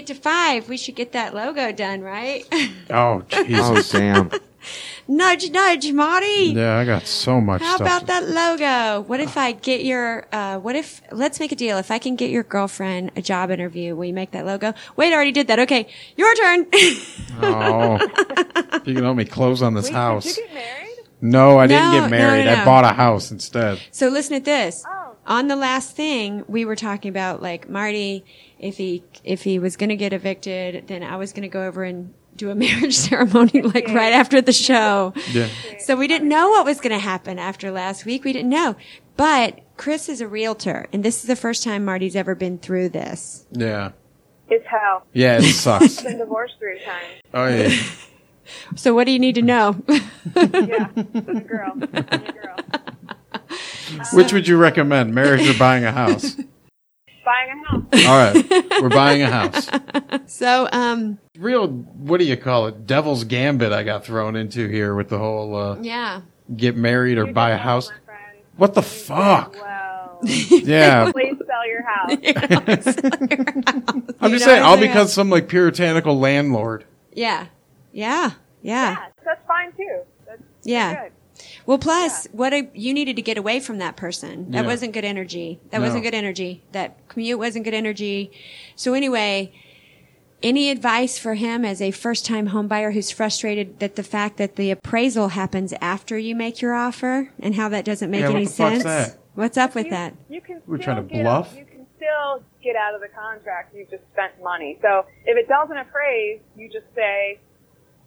get to five, we should get that logo done, right? Oh, Oh, Jesus. Sam. nudge, nudge, Marty. yeah, I got so much How stuff. about that logo? What if I get your, uh, what if, let's make a deal. If I can get your girlfriend a job interview, will you make that logo? Wait, I already did that. Okay. Your turn. Oh, if you can help me close on this Wait, house. Did you get married? No, I didn't get married. no, no. I bought a house instead. so listen to this. Oh. On the last thing, we were talking about like Marty, if he, if he was going to get evicted, then I was going to go over and do a marriage ceremony like right after the show. Yeah. So we didn't know what was going to happen after last week. We didn't know. But Chris is a realtor, and this is the first time Marty's ever been through this. Yeah. It's hell. Yeah, it sucks. Been divorced three times. oh, yeah. So what do you need to know? Yeah, I'm a girl. I'm a girl. Which would you recommend, marriage or buying a house? Buying a house. All right. We're buying a house. so, um, Real, what do you call it? Devil's gambit I got thrown into here with the whole uh, yeah. get married or buy a house. my friend. What the fuck? Well, Yeah. please sell your house. I'm just saying, I'll become some like puritanical landlord. Yeah. Yeah. Yeah. Yeah, that's fine too. That's Yeah. good. Well, plus, what a, you needed to get away from that person. That Yeah. wasn't good energy. That No. wasn't good energy. That commute wasn't good energy. So anyway, any advice for him as a first-time homebuyer who's frustrated that the fact that the appraisal happens after you make your offer and how that doesn't make Yeah, what any the fuck's sense? that? What's up with You- that? You can We're still trying to get bluff? You can still get out of the contract. You've just spent money. So if it doesn't appraise, you just say,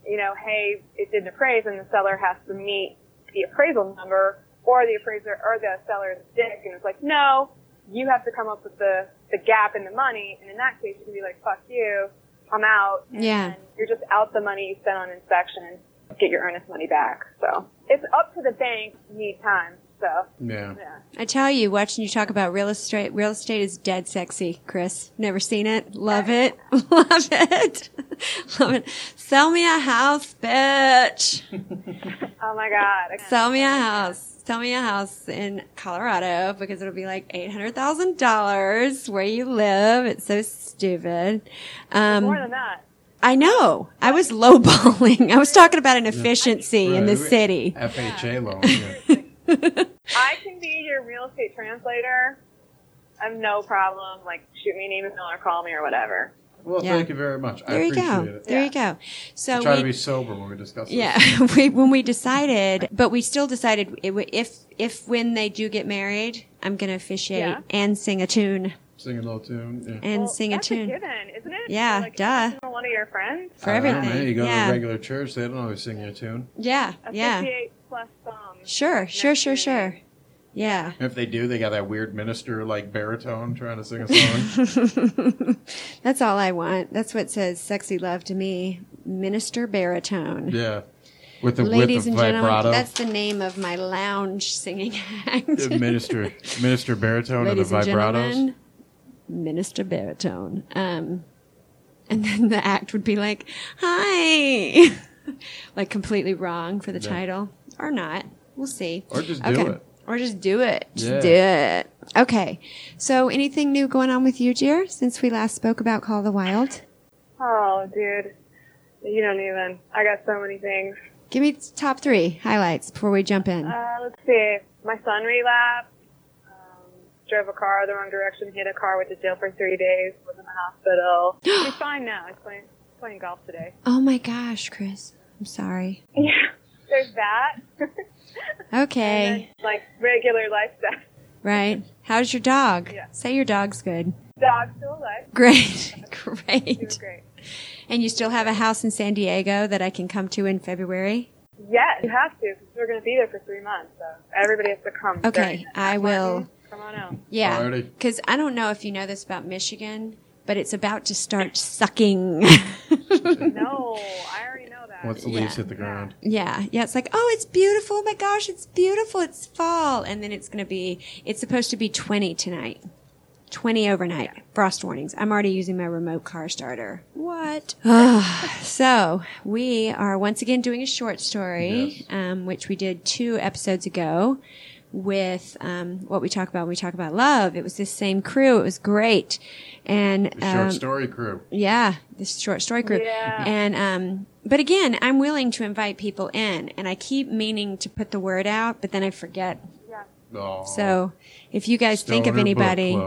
you know, hey, it didn't appraise, and the seller has to meet the appraisal number, or the appraiser or the seller's dick, and it's like, no, you have to come up with the the gap in the money, and in that case, you can be like, fuck you, I'm out. And Yeah. You're just out the money you spent on inspection. Get your earnest money back. So it's up to the bank. You need time. So Yeah. yeah. I tell you, watching you talk about real estate, real estate is dead sexy, Chris. Never seen it. Love it. Love it. Love it. Sell me a house, bitch. Oh my god. Sell me a house. Sell me a house in Colorado because it'll be like eight hundred thousand dollars where you live. It's so stupid. Um, More than that. I know. I was lowballing. I was talking about an efficiency in the city. FHA loan. Yeah. I can be your real estate translator. I have no problem. Like, shoot me an email or call me or whatever. Well, Yeah. thank you very much. I There you go. it. There you go. So I try we, to be sober when we discuss this. Yeah, we, when we decided, but we still decided it, if if when they do get married, I'm going to officiate Yeah. and sing a tune Sing a little tune. Yeah. and Well, sing a that's tune a given, isn't it? Yeah, like, duh. One of your friends. for I don't know, everything. You go to a regular church, they don't always sing you a tune. yeah, yeah. Officiate plus some. Sure, sure, sure, your sure. Yeah. If they do, they got that weird minister like baritone trying to sing a song. That's all I want. That's what says sexy love to me. Minister baritone. yeah. With the Ladies with and the gentlemen, that's the name of my lounge singing act. Minister minister baritone Ladies and and the vibratos. gentlemen, Minister Baritone. Um, and then the act would be like, "Hi," like completely wrong for the Yeah. title, or not. We'll see. Or just do it. Or just do it. Just Yeah. do it. Okay. So, anything new going on with you, dear? Since we last spoke about Call of the Wild, Oh, dude. You don't even. I got so many things. give me top three highlights before we jump in. Uh, let's see. My son relapsed. Um, drove a car the wrong direction, hit a car, went to jail for three days, was in the hospital. He's fine now. He's playing, playing golf today. oh my gosh, Chris, I'm sorry. Yeah. There's that. Okay. And then, like regular life stuff. Right. How's your dog? Yeah. Say your dog's good. Dog's still alive. Great. Doing Great. great. And you still have a house in San Diego that I can come to in February? Yes, you have to because we're going to be there for three months. So everybody has to come. Okay. I will. Come on out. Yeah. Because I don't know if you know this about Michigan, but it's about to start sucking. No, I already know that. Once the Yeah. leaves hit the ground. Yeah, yeah. It's like, oh, it's beautiful. Oh my gosh, it's beautiful. It's fall, and then it's going to be. It's supposed to be twenty tonight. Twenty overnight. Frost warnings. I'm already using my remote car starter. What? so we are once again doing a short story, Yes. um, which we did two episodes ago. With um, what we talk about, when we talk about love. It was this same crew. It was great, and The short um, story crew. yeah, this short story crew. Yeah. And um but again, I'm willing to invite people in and I keep meaning to put the word out, but then I forget. Yeah. Oh, So if you guys think of anybody,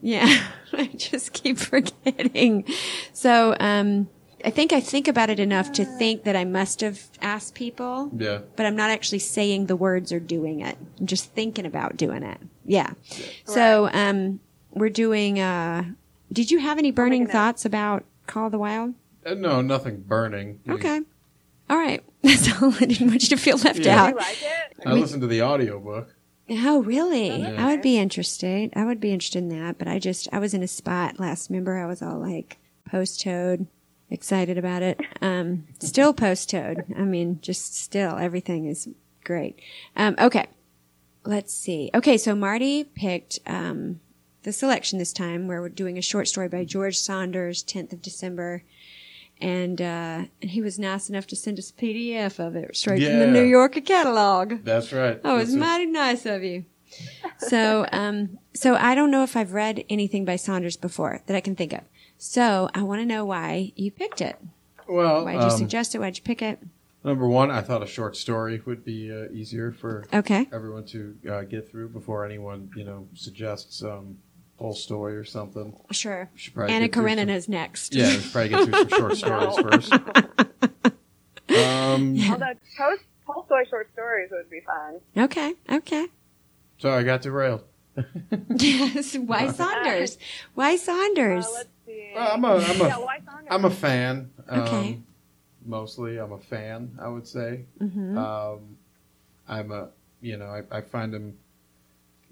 yeah, I just keep forgetting. So um I think I think about it enough to think that I must have asked people, Yeah. but I'm not actually saying the words or doing it. I'm just thinking about doing it. Yeah. So um we're doing uh did you have any burning note. thoughts about Call of the Wild? Uh, no, nothing burning. Okay. All right. That's all. I didn't want you to feel left Yeah. Out. you like it? I listened to the audiobook. Oh, really? Yeah. I would be interested. I would be interested in that, but I just, I was in a spot last, remember I was all like post toad, excited about it. Um, still post toad. I mean, just still everything is great. Um, okay. Let's see. Okay. So Marty picked, um, the selection this time where we're doing a short story by George Saunders, 10th of December. And, uh, and he was nice enough to send us a PDF of it straight from the New Yorker catalog. That's right. Oh, it's mighty nice of you. So, um, so I don't know if I've read anything by Saunders before that I can think of. So I want to know why you picked it. Well, Why'd you um, suggest it? Why'd you pick it? number one, I thought a short story would be uh, easier for Okay. everyone to uh, get through before anyone, you know, suggests um, whole story or something. Sure. We should probably Anna get through Karenina some- is next. Yeah, we should probably get through some short stories first. Um, Although post Tolstoy short stories would be fun. Okay. Okay. so I got derailed. Yes. Why Saunders? Why Saunders? Uh, let's see. Well, I'm a, I'm, a, yeah, I'm a fan. Um, Okay. Mostly, I'm a fan. I would say. Mhm. Um, I'm a, you know, I, I find him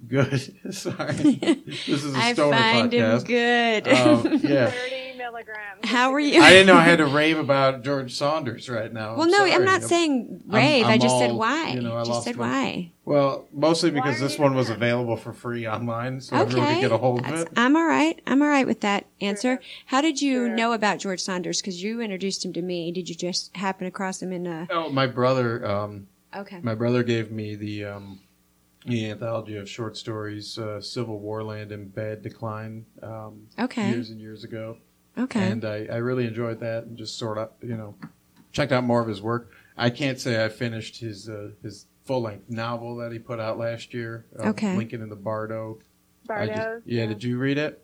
good. Sorry, this is a stoner I find him podcast. good. Um, yeah. 30 milligrams. How were you? I didn't know I had to rave about George Saunders right now. well, no, sorry. I'm not saying rave. i I'm just said why. you know, I just lost said my- why. Well, mostly because this one was available for free online, so everyone could get a hold of That's- it. I'm all right. I'm all right with that answer. Sure. How did you Sure. know about George Saunders? Because you introduced him to me. Did you just happen across him in a? Oh, my brother, um, Okay. my brother gave me the um, the anthology of short stories, uh, Civil War Land in Bad Decline, um, Okay. years and years ago. Okay. and I, I really enjoyed that and just sort of you know checked out more of his work. I can't say I finished his uh, his full length novel that he put out last year. uh, Okay. Lincoln in the Bardo. I just- Bardos. yeah, did you read it,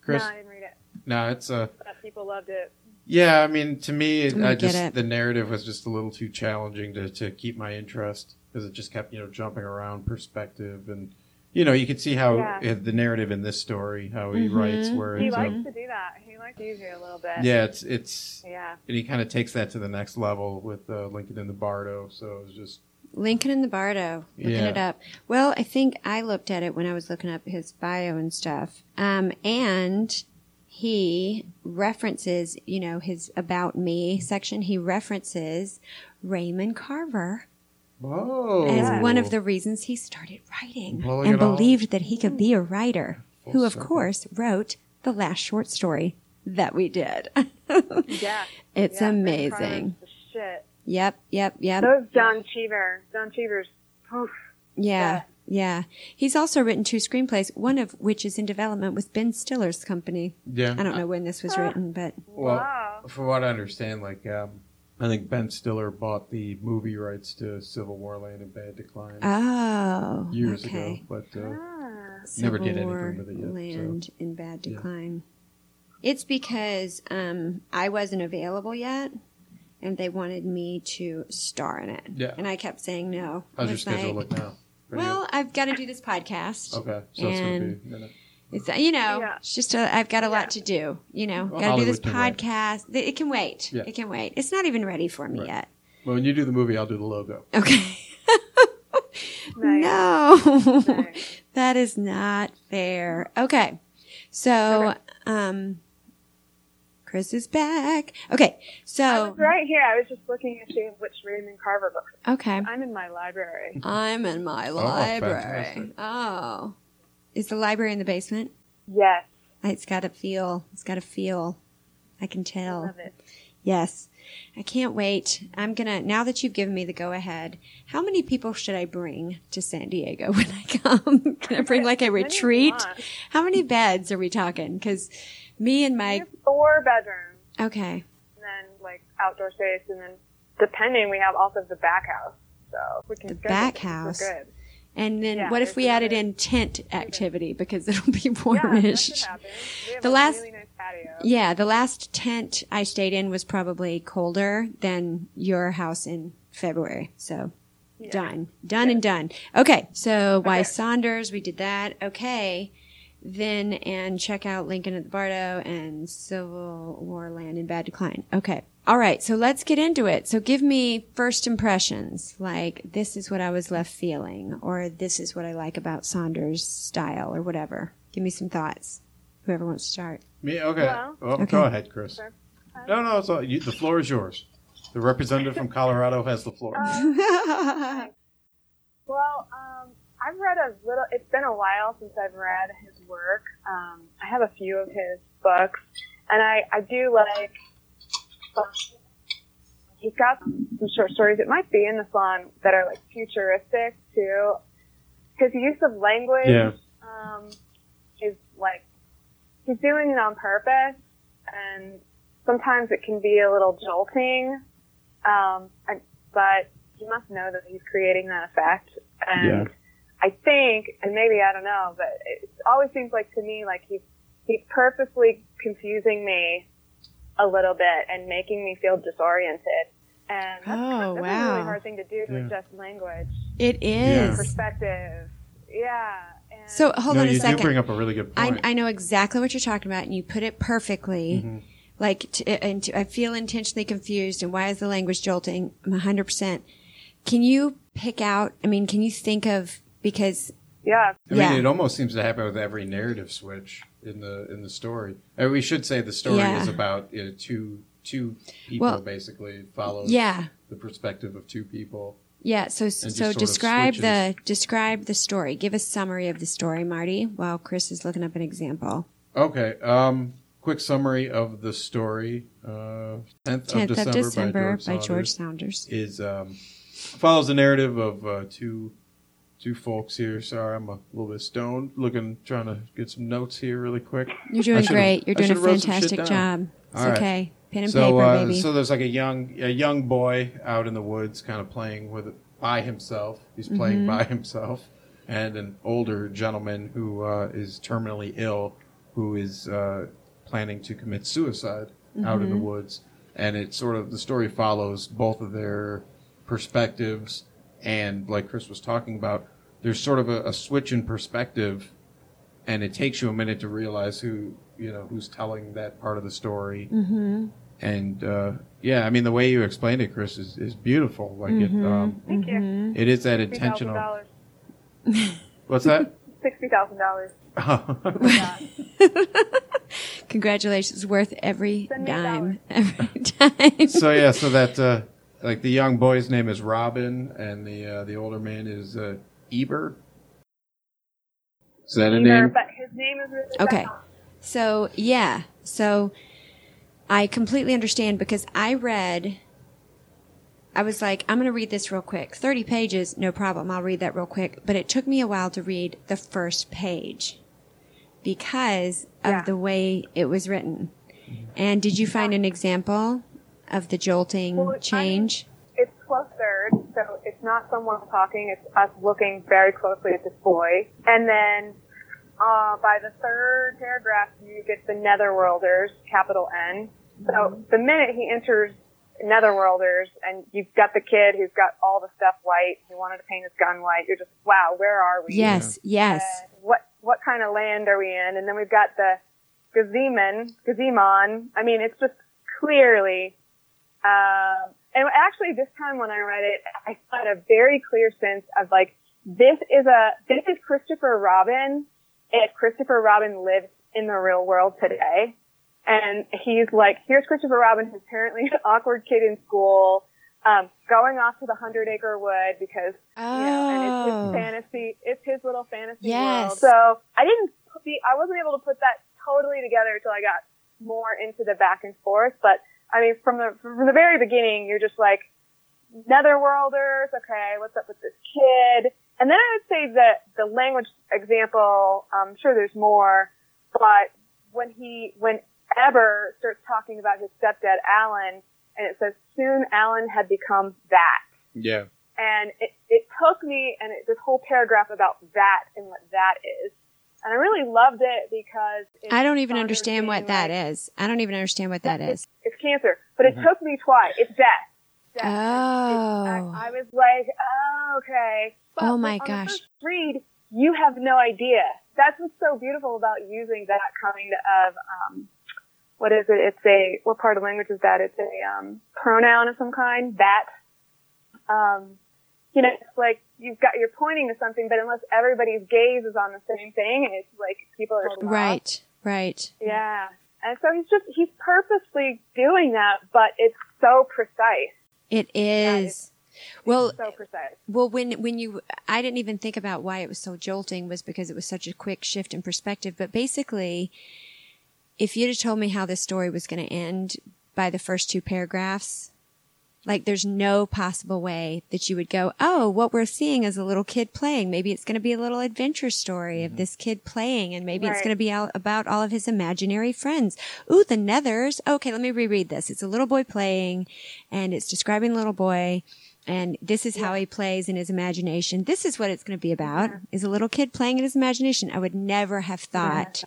Chris? No, I didn't read it. No, it's uh people loved it. Yeah. I mean, to me, it, I'm I just it. the narrative was just a little too challenging to to keep my interest because it just kept you know jumping around perspective and. You know, you can see how Yeah. the narrative in this story, how he Mhm. writes, where He likes um, to do that. He likes to use you a little bit. yeah, it's it's Yeah. and he kind of takes that to the next level with uh, Lincoln in the Bardo. So it was just Lincoln in the Bardo. Looking Yeah. it up. Well, I think I looked at it when I was looking up his bio and stuff. Um, and he references, you know, his about me section. He references Raymond Carver whoa as one of the reasons he started writing Blowing and it all. believed that he could be a writer, Full who of circle. course wrote the last short story that we did. Yeah. it's yeah, amazing. Shit. Yep, yep, yep. Those John Cheever. John Cheever's. Oof. Yeah, yeah. He's also written two screenplays, one of which is in development with Ben Stiller's company. yeah. I don't know when this was written, but Well, wow. from what I understand, like um, I think Ben Stiller bought the movie rights to Civil War Land and Bad Decline oh, years okay. ago, but uh, Ah. Never did Civil anything War with it yet, so- in bad Yeah. decline. It's because um, I wasn't available yet, and they wanted me to star in it. Yeah. and I kept saying no. how's I your was schedule like, look now? For you? Well, I've got to do this podcast. okay, so it's gonna and- be a minute. It's you know, Yeah. it's just a, I've got a Yeah. lot to do. You know, Well, got to do this Hollywood can wait. podcast. It can wait. Yeah. It can wait. It's not even ready for me Right. yet. Well, when you do the movie, I'll do the logo. Okay. Nice. No, Nice. that is not fair. Okay, so um, Chris is back. Okay, I so was right here. I was just looking to see which Raymond Carver books. okay, I'm in my library. I'm in my oh, library. Oh, is the library in the basement? Yes, It's got a feel. It's got a feel. I can tell. love it. Yes. I can't wait. I'm gonna now that you've given me the go ahead. How many people should I bring to San Diego when I come? Can I bring like a As many as you retreat? How many beds are we talking? Because me and my four bedrooms, okay, and then like outdoor space, and then depending, we have also the back house. So we can The back house. Good. and then Yeah, what if we added in tent activity because it'll be warmish? could happen. We have The last- really nice patio. Yeah, the last tent I stayed in was probably colder than your house in February. So Yeah. done, done and done. Okay, so why Okay. Saunders? We did that. Okay, then and check out Lincoln at the Bardo and Civil War Land in Bad Decline. Okay, all right. So let's get into it. So give me first impressions. Like this is what I was left feeling, or this is what I like about Saunders' style, or whatever. Give me some thoughts. Whoever wants to start. Me? Okay. Well- Well, Okay. Go ahead, Chris. Okay. No, no, it's all, you, the floor is yours. The representative from Colorado has the floor. Well, um, I've read a little. It's been a while since I've read his work. Um, I have a few of his books, and I I do like. He's got some short stories. It might be in the salon that are like futuristic too. His use of language Yeah. um, is like he's doing it on purpose, and sometimes it can be a little jolting. Um, but you must know that he's creating that effect. And I think, and maybe I don't know, but it always seems like to me like he's he's purposely confusing me a little bit and making me feel disoriented. And that's, Oh, that's a really hard thing to do Yeah. with just language, It is Yeah. perspective. Yeah. And So hold no, on a you second. do bring up a really good I, point. I know exactly what you're talking about, and you put it perfectly. Mm-hmm. Like, t- and t- I feel intentionally confused. And why is the language jolting? I'm 100. percent Can you pick out? I mean, can you think of because yeah, I Yeah. mean, it almost seems to happen with every narrative switch in the in the story. And we should say the story Yeah. is about you know, two two people Well, basically follows yeah, the perspective of two people. yeah. So so describe the describe the story. Give a summary of the story, Marty, while Chris is looking up an example. Okay. Um, quick summary of the story. Uh, 10th, 10th of December, of December by George, Saunders. Saunders is um, follows the narrative of uh, two two folks here. Sorry, I'm a little bit stoned. Looking, trying to get some notes here really quick. You're doing great. You're doing a should've wrote some shit fantastic job. It's All right. okay. Pen and so, paper, uh, baby. so there's like a young a young boy out in the woods, kind of playing with it by himself. He's playing Mm-hmm. by himself, and an older gentleman who uh, is terminally ill, who is uh, planning to commit suicide out Mm-hmm. in the woods. And it sort of the story follows both of their perspectives, and like Chris was talking about, there's sort of a, a switch in perspective, and it takes you a minute to realize who you know who's telling that part of the story. mm-hmm. And uh, yeah, I mean the way you explained it, Chris, is, is beautiful. Like Mm-hmm. it, um, thank you. it is that Sixty thousand intentional. dollars. What's that? Sixty thousand dollars. Congratulations, worth every Send me a dime. Every dime. so yeah, so that uh, like the young boy's name is Robin, and the uh, the older man is uh, Eber. Is that a Either, name? but his name is really Okay. special. So, yeah. So, I completely understand because I read, I was like, I'm going to read this real quick. 30 pages, no problem. I'll read that real quick. But it took me a while to read the first page because of Yeah. the way it was written. And did you find an example of the jolting Well, I mean- change? It's close third, so it's not someone talking, it's us looking very closely at this boy. And then uh, by the third paragraph, you get the Netherworlders, capital N. So the minute he enters Netherworlders and you've got the kid who's got all the stuff white, he wanted to paint his gun white, you're just, wow, where are we? yes, yes. And what what kind of land are we in? And then we've got the Gazeman, Gazemon. I mean, it's just clearly. Um, and actually, this time when I read it, I got a very clear sense of like this is a this is Christopher Robin if Christopher Robin lives in the real world today, and he's like, here's Christopher Robin, who's apparently an awkward kid in school, um, going off to the Hundred Acre Wood because you know, and it's Oh. his fantasy, it's his little fantasy Yes. world. So I didn't, be, I wasn't able to put that totally together until I got more into the back and forth. But I mean, from the from the very beginning, you're just like netherworlders. Okay, what's up with this kid? And then I would say that the language example, I'm sure there's more, but when he, when Eber starts talking about his stepdad Alan, and it says soon Alan had become that. Yeah. And it, it took me, and it, this whole paragraph about that and what that is. And I really loved it because it I don't even understand what that like, is. I don't even understand what that it's, is. It's cancer, but it took me twice. It's death. death. Oh. I, I was like, oh, okay. But Oh my on the gosh. first read, you have no idea. That's what's so beautiful about using that kind of, um, what is it? It's a, what part of language is that? It's a, um, pronoun of some kind. That. Um, you know, it's like you've got, you're pointing to something, but unless everybody's gaze is on the same thing, it's like people are lost. Right, right. Yeah. And so he's just, he's purposely doing that, but it's so precise. It is. Well, So precise. well, when when you, I didn't even think about why it was so jolting was because it was such a quick shift in perspective. But basically, if you'd have told me how this story was going to end by the first two paragraphs, like there's no possible way that you would go, oh, what we're seeing is a little kid playing. Maybe it's going to be a little adventure story of mm-hmm. this kid playing, and maybe it's going to be all about all of his imaginary friends. Ooh, the Nethers. Okay, let me reread this. It's a little boy playing, and it's describing the little boy. And this is how he plays in his imagination. This is what it's going to be about: is a little kid playing in his imagination. I would never have thought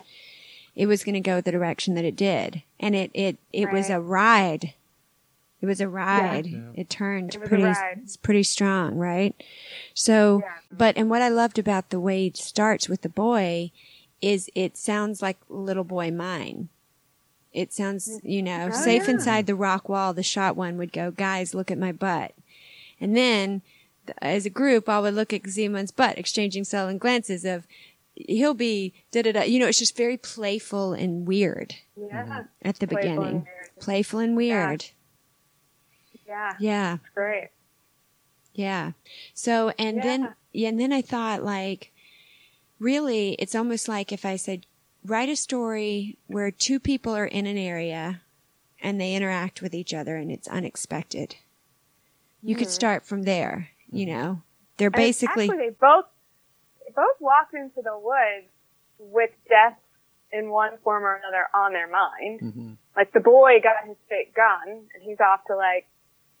it was going to go the direction that it did, and it it it was a ride. It was a ride. Yeah. It turned It was a pretty ride. it's pretty strong, right? So, Yeah. but and what I loved about the way it starts with the boy is it sounds like little boy mine. It sounds, mm-hmm. you know, Oh, safe yeah. inside the rock wall. The shot one would go, guys, look at my butt, and then as a group, all would look at Zeman's butt, exchanging sullen glances of he'll be da da da. You know, it's just very playful and weird Yeah. Mm-hmm. at the Playful beginning. weird. Playful and weird. Yeah. Yeah. Great. Yeah. So, and Yeah. then, yeah, and then I thought like, really, it's almost like if I said, write a story where two people are in an area and they interact with each other and it's unexpected. You could start from there, you know. They're And basically, actually, they both they both walked into the woods with death in one form or another on their mind. Mm-hmm. Like the boy got his fake gun and he's off to like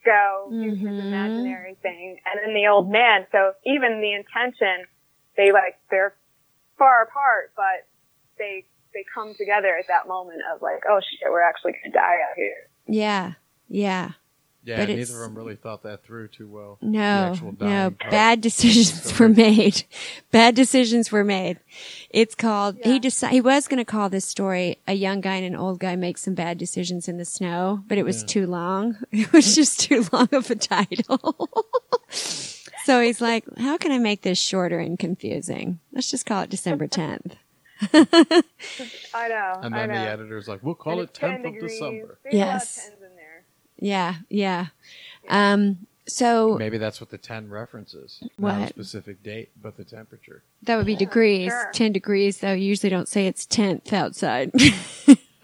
go do his mm-hmm. imaginary thing, and then the old man. So even the intention, they like they're far apart, but they they come together at that moment of like, oh shit, we're actually gonna die out here. yeah, yeah. Yeah, But neither of them really thought that through too well. No, no, part. bad decisions were made. Bad decisions were made. It's called, he Yeah. decided, he was going to call this story, a young guy and an old guy make some bad decisions in the snow, but it was Yeah. too long. It was just too long of a title. so he's like, how can I make this shorter and confusing? Let's just call it December 10th. I know. And I then the editor's like, we'll call And it 10th of. December. There's a Yes. Tens in there. Yeah, yeah. Um, so Maybe that's what the 10 references. Not a specific date, but the temperature. that would be degrees. sure. 10 degrees though. You usually don't say it's 10th outside.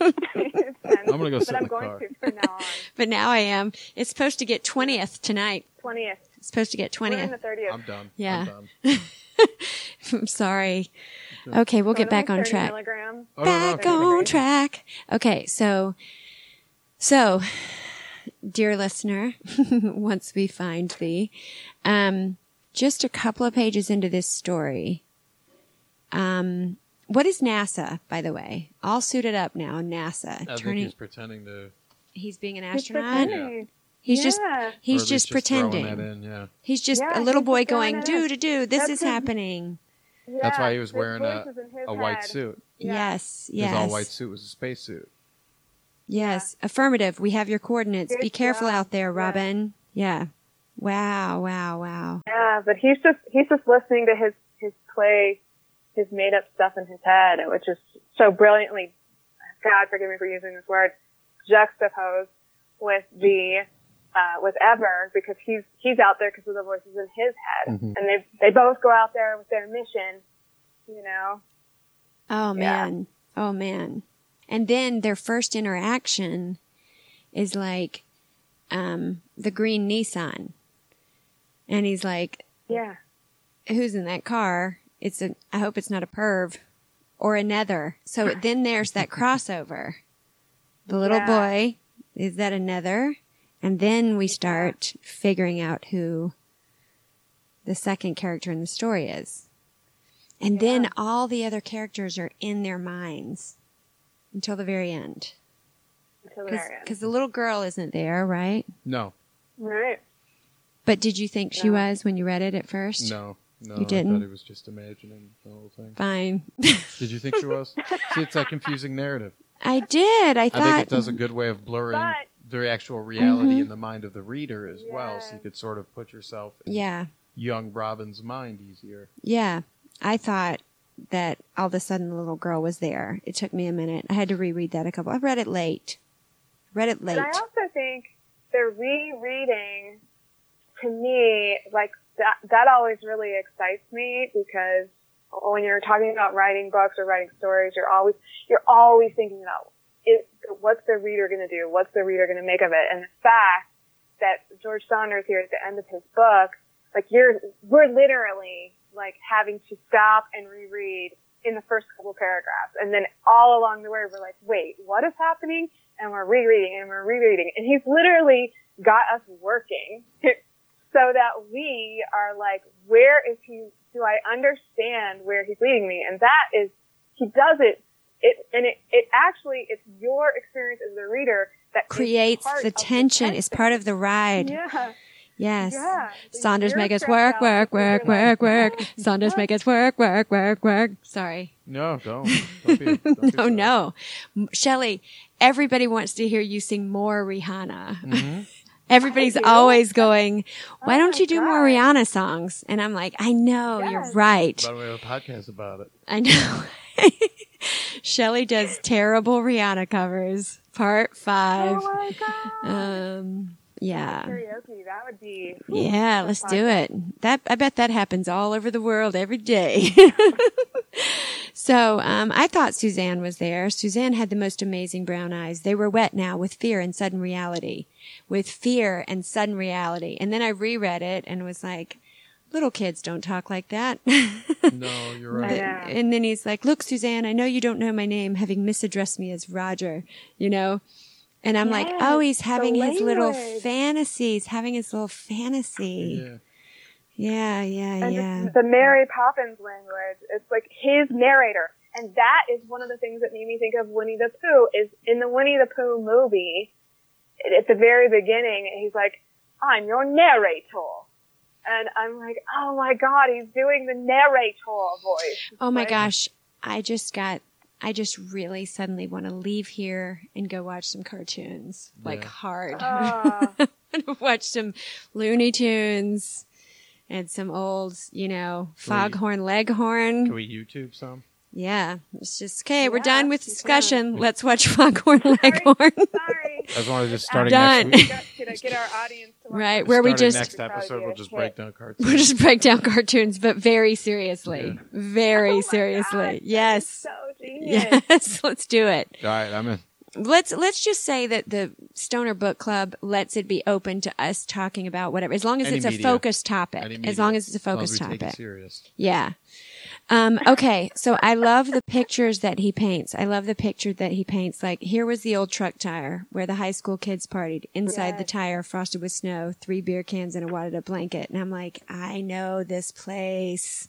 I'm gonna go sit but in I'm the going car. to from now on. but now I am. It's supposed to get 20th tonight. 20th. It's supposed to get We're in 20th. the 30th. I'm done. Yeah. I'm done. I'm sorry. Okay, we'll get back on track. Milligrams. Oh, no, no, Back on going. track. Okay, so, so, dear listener, once we find thee, um, just a couple of pages into this story, um, what is NASA, by the way? All suited up now, NASA. I think turning, he's pretending to. he's being an astronaut. He's just, Yeah. or he's at just pretending. that in, yeah. He's just Yeah, a little boy going, do, to do, do, this That's is his- happening. That's why he was wearing a, voice is in his a white head. suit. Yeah. Yes, His all white suit was a space suit. Yes, affirmative. We have your coordinates. Good Be careful job. out there, Robin. Yeah. Wow, wow, wow. Yeah, but he's just he's just listening to his his play, his made up stuff in his head, which is so brilliantly God forgive me for using this word, juxtaposed with the uh, with Eber because he's he's out there because of the voices in his head, Mhm. and they they both go out there with their mission, you know. Oh Yeah. man. Oh man. And then their first interaction is like um the green Nissan. And he's like, Yeah. Who's in that car? It's a I hope it's not a perv or another. So then there's that crossover. The little Yeah. boy, is that another? And then we start figuring out who the second character in the story is. And then all the other characters are in their minds until the very end. Until the very end. Because the little girl isn't there, right? No, Right. But did you think she No. was when you read it at first? no, no. You didn't? I thought he was just imagining the whole thing. Fine. Did you think she was? See, it's that confusing narrative. I did. I I thought. think it does a good way of blurring But- the actual reality Mhm. in the mind of the reader as well, so you could sort of put yourself in yeah. young Robin's mind easier. Yeah. I thought that all of a sudden the little girl was there. It took me a minute. I had to reread that a couple. I read it late. Read it late. But I also think the rereading, to me, like that, that always really excites me because when you're talking about writing books or writing stories, you're always, you're always thinking about it, what's the reader going to do? What's the reader going to make of it? And the fact that George Saunders here at the end of his book, like you're, we're literally like having to stop and reread in the first couple paragraphs. And then all along the way, we're like, wait, what is happening? And we're rereading and we're rereading. And he's literally got us working so that we are like, where is he? Do I understand where he's leading me? And that is, he does it. It, and it, it actually, it's your experience as the reader that Creates part the tension. It's part of the ride. Yeah. Yes. Yeah. Saunders You're make us stressed work, out work, because work, you're like, work, work. "Oh, Saunders what?" make us work, work, work, work. Sorry. No, don't. don't be, don't be No, sorry. no. M- Shelley, everybody wants to hear you sing more Rihanna. Mhm. Everybody's I do. always going, why Oh don't my you do more God. Rihanna songs? And I'm like, I know, you're Yes. right. By the way, we have a podcast about it. I know. Shelley does terrible Rihanna covers, part five. Oh my god. Um, yeah. Karaoke, that would be. Yeah, let's do it. That I bet that happens all over the world every day. so um, I thought Suzanne was there. Suzanne had the most amazing brown eyes. They were wet now with fear and sudden reality, with fear and sudden reality. And then I reread it and was like, "Little kids don't talk like that." No, you're right. know. and then he's like, "Look, Suzanne, I know you don't know my name, having misaddressed me as Roger, you know." And I'm like, "Oh, he's the having his little language. fantasies, having his little fantasy." Yeah. Yeah, yeah, and yeah. the Mary Poppins language. It's like his narrator. And that is one of the things that made me think of Winnie the Pooh is in the Winnie the Pooh movie, at the very beginning, he's like, I'm your narrator. And I'm like, oh my god, he's doing the narrator voice. It's Oh my like- gosh, I just got. I just really suddenly want to leave here and go watch some cartoons, like hard. Ah. watch some Looney Tunes and some old, you know, Foghorn Leghorn. Can we YouTube some? Yeah, it's just okay. we're done with you can. discussion. Let's watch Foghorn Leghorn. Sorry. I was wanted to just starting done. next week. Get, get, get our audience to watch Right, where we just- next episode, we'll just break down cartoons. We'll just break down cartoons, but very seriously. Yeah. Very Oh seriously. God, that is yes. So. Yes. Let's do it. All right, I'm in. let's let's just say that the Stoner Book Club lets it be open to us talking about whatever, as long as Any it's a focused topic. Any As long as it's a focused as take it topic. serious. Yeah. Um, okay, so I love the pictures that he paints. I love the picture that he paints. Like here was the old truck tire where the high school kids partied. Inside the tire, frosted with snow, three beer cans and a wadded up blanket. And I'm like, I know this place.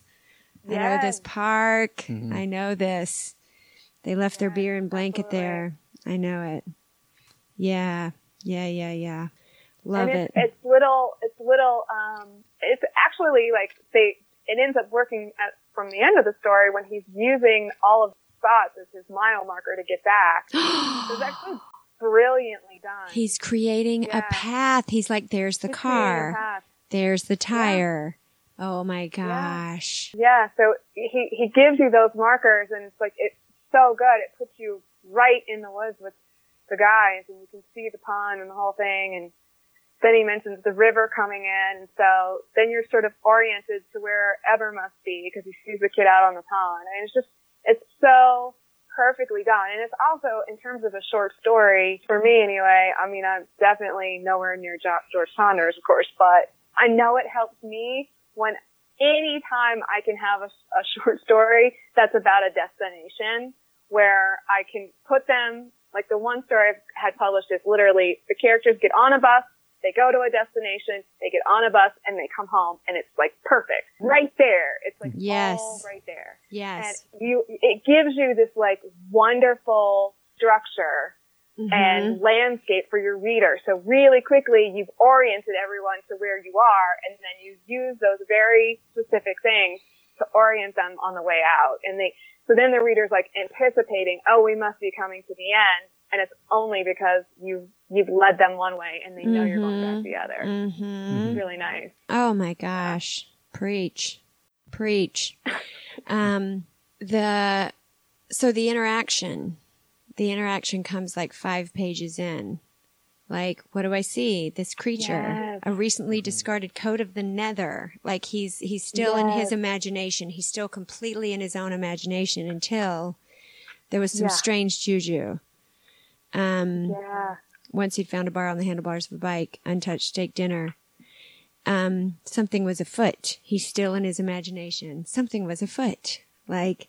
I know this Yes. park. Mhm. I know this. They left their beer and blanket absolutely. there. I know it. Yeah, yeah, yeah, yeah. Love and it. it's, it's little, it's little, um, it's actually like they, it ends up working at, from the end of the story when he's using all of the spots as his mile marker to get back. It's actually brilliantly done. He's creating a path. He's like, there's the He's car. There's the tire. Oh my gosh. Yeah, so he, he gives you those markers and it's like, it's so good. It puts you right in the woods with the guys and you can see the pond and the whole thing and then he mentions the river coming in. So then you're sort of oriented to where Eber must be because he sees the kid out on the pond. And it's just it's so perfectly done. And it's also in terms of a short story for me anyway I mean I'm definitely nowhere near George Saunders of course but I know it helps me when anytime I can have a, a short story that's about a destination where I can put them, like the one story I've had published is literally the characters get on a bus, they go to a destination, they get on a bus, and they come home, and it's like perfect. Right there. It's like Yes. all right there. Yes. And you, it gives you this like wonderful structure Mhm. and landscape for your reader. So really quickly, you've oriented everyone to where you are, and then you use those very specific things to orient them on the way out. And they, so then the reader's like anticipating, oh, we must be coming to the end, and it's only because you you've led them one way and they know you're going back the other. Mhm. It's really nice. Oh my gosh. Preach. Preach. Um the so the interaction the interaction comes like 5 pages in. Like what do I see? This creature, Yes. a recently discarded coat of the nether. Like he's he's still in his imagination. He's still completely in his own imagination until there was some Yeah. strange juju. Um Yeah. Once he'd found a bar on the handlebars of a bike, untouched steak dinner. Um, something was afoot. He's still in his imagination. Something was afoot. Like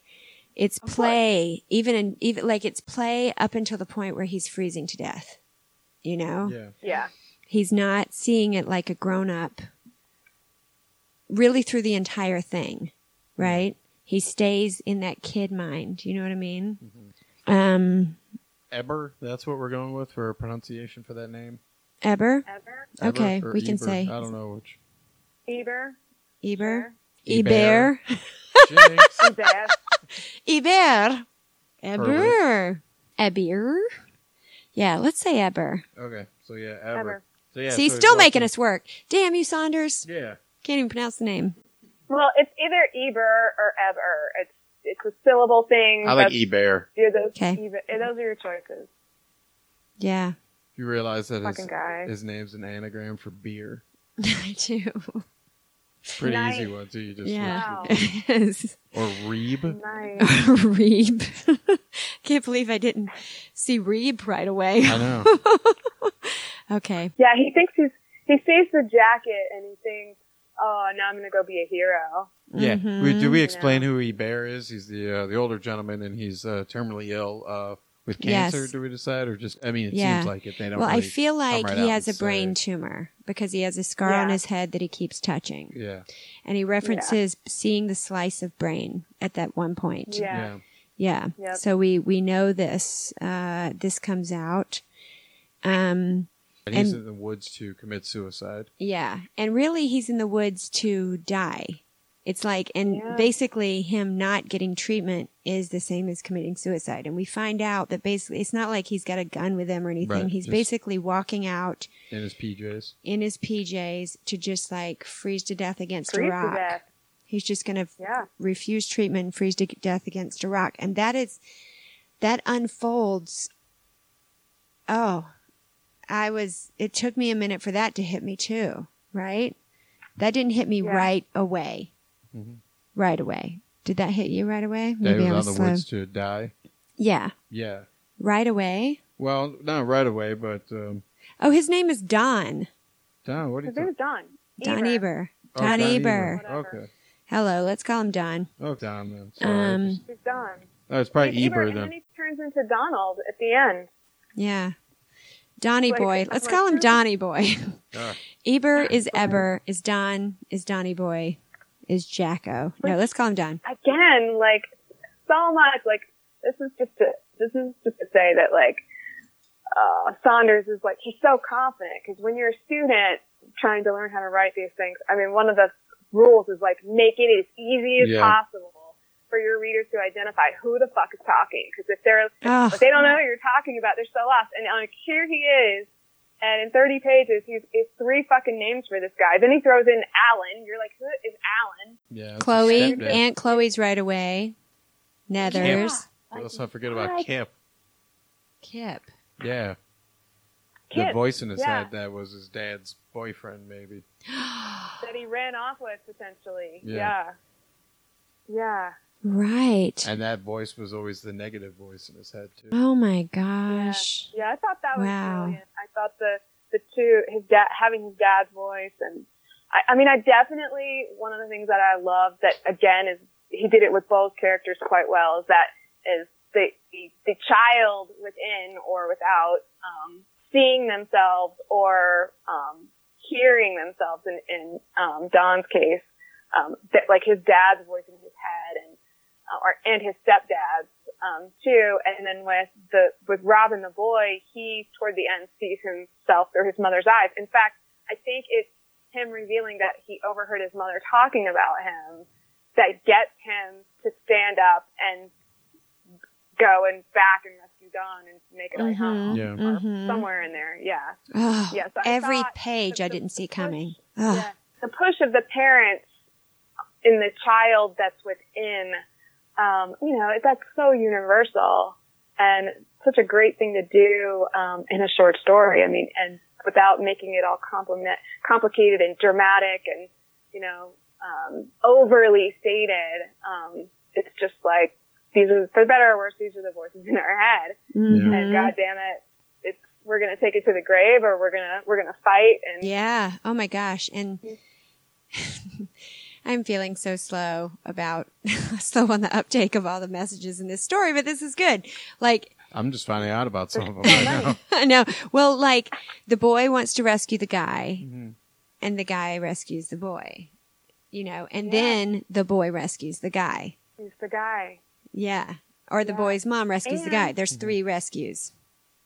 it's play, even in even like it's play up until the point where he's freezing to death. You know, Yeah. Yeah. he's not seeing it like a grown up. Really, through the entire thing, right? He stays in that kid mind. You know what I mean? Um, Eber, that's what we're going with for a pronunciation for that name. Eber, Eber Okay, or we can Eber? say- I don't know which. Eber? Eber, Eber. Eber. Eber. Eber. Eber. Eber. Yeah, let's say Eber. okay, so yeah, Eber. Eber. So yeah, See, he's so still making us work. Damn you, Saunders. Yeah. Can't even pronounce the name. Well, it's either Eber or Eber. It's it's a syllable thing. I like That's- Eber. Yeah, those, Okay. Eber- those are your choices. Yeah, You realize that his, guy. his name's an anagram for beer. I do. Pretty Nice. easy one too. You just Yeah. Wow. Yes. or Reeb. Nice. Reeb. Can't believe I didn't see Reeb right away. I know. Okay. Yeah, he thinks he's he sees the jacket and he thinks, "Oh, now I'm gonna go be a hero." Yeah. Mhm. We, do we You explain know. who Eber is? He's the uh, the older gentleman, and he's uh, terminally ill uh, with Yes. cancer. Do we decide, or just? I mean, it Yeah. seems like it. They don't. Well, I feel like right he has a and say brain tumor because he has a scar on his head that he keeps touching. Yeah. And he references seeing the slice of brain at that one point. Yeah. Yeah. Yep. So we we know this. Uh, this comes out. Um. And he's And- in the woods to commit suicide. Yeah. And really, he's in the woods to die. It's like, and Yeah. basically, him not getting treatment is the same as committing suicide. And we find out that basically, it's not like he's got a gun with him or anything. Right, he's just- basically walking out in his PJs. in his PJs to just like freeze to death against Freeze a to rock. death. He's just going to Yeah. refuse treatment and freeze to death against a rock. And that is, that unfolds. Oh, I was, it took me a minute for that to hit me too, right? That didn't hit me Yeah. right away. Mhm. Right away. Did that hit you right away? Yeah, he I was on the slow. woods to die. Yeah. Yeah. Right away. Well, not right away, but um, Oh, his name is Don. Don, what do you His name think? is Don. Don Eber. Oh, Don Don Eber. Whatever. Okay. Hello, let's call him Don. Oh, Don then. Sorry. Um, He's Don. oh, it's probably He's Eber and then. then he turns into Donald at the end. Yeah. Donny Boy. Let's call him who's- Donny Boy. Ah, Eber is Eber, is Don, is Donny Boy, is Jacko. No, let's call him Don. Again, like so much. Like this is just to this is just to say that like uh, Saunders is like he's so confident because when you're a student trying to learn how to write these things, I mean, one of the rules is like make it as easy as Yeah. possible for your readers to identify who the fuck is talking. Because if they're Oh, if they don't know who you're talking about, they're so lost. And like here he is, and in 30 pages, he's, he's three fucking names for this guy. Then he throws in Alan. You're like, who is Alan? yeah. Chloe. Aunt Chloe's right away. Nethers. Let's not forget about Kip. Kip. Yeah. The voice in his yeah. head that was his dad's boyfriend, maybe. that he ran off with potentially. Yeah. Yeah. Yeah. Right. And that voice was always the negative voice in his head, too. Oh my gosh. Yeah, I thought that was Wow. brilliant. I thought the the two his dad having his dad's voice and I, I mean I definitely one of the things that I love that again is he did it with both characters quite well is that is the the, the child within or without um, seeing themselves or um, hearing themselves in in um, Don's case um, that, like his dad's voice in his head and or and his stepdad's um, too. And then with the with Robin the boy, he toward the end sees himself through his mother's eyes. In fact, I think it's him revealing that he overheard his mother talking about him that gets him to stand up and go and back and rescue Don and make it like home. Yeah. Or Mhm. Somewhere in there, yeah. Oh, Yes, I every page the- I didn't see push- coming. Ugh. Yeah. The push of the parents in the child that's within, um, you know, that's so universal and such a great thing to do um, in a short story. I mean, and without making it all compliment, complicated and dramatic and, you know, um, overly stated. Um, it's just like, these are, for better or worse, these are the voices in our head Mhm. and God damn it, it's we're gonna take it to the grave, or we're gonna we're gonna fight. And Yeah. Oh my gosh. And I'm feeling so slow about slow on the uptake of all the messages in this story, but this is good. Like I'm just finding out about some of them right now. I know. Well, like the boy wants to rescue the guy, Mhm. and the guy rescues the boy. You know, and then the boy rescues the guy. he's the guy. Yeah. Or the Yeah. boy's mom rescues the guy. And- There's three rescues.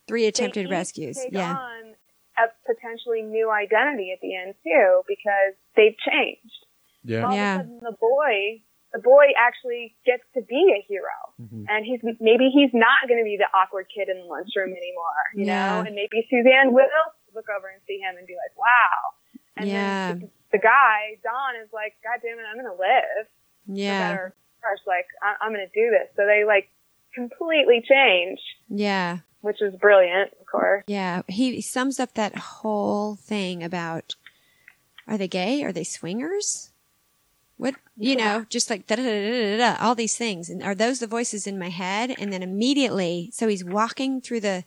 Three attempted they each rescues. Take Yeah. on a potentially new identity at the end too, because they've changed. Yeah. All Yeah. of a sudden, the boy, the boy actually gets to be a hero, Mhm. and he's maybe he's not going to be the awkward kid in the lunchroom anymore, you Yeah. know. And maybe Suzanne will look over and see him and be like, "Wow." And Yeah. then the, the guy, Don, is like, "God damn it, I'm going to live." Yeah. better or like I- I'm going to do this. So they like completely change, Yeah. which is brilliant, of course. Yeah. He sums up that whole thing about are they gay? Are they swingers? What you know, just like da da da da da da, all these things, and are those the voices in my head? And then immediately, so he's walking through the,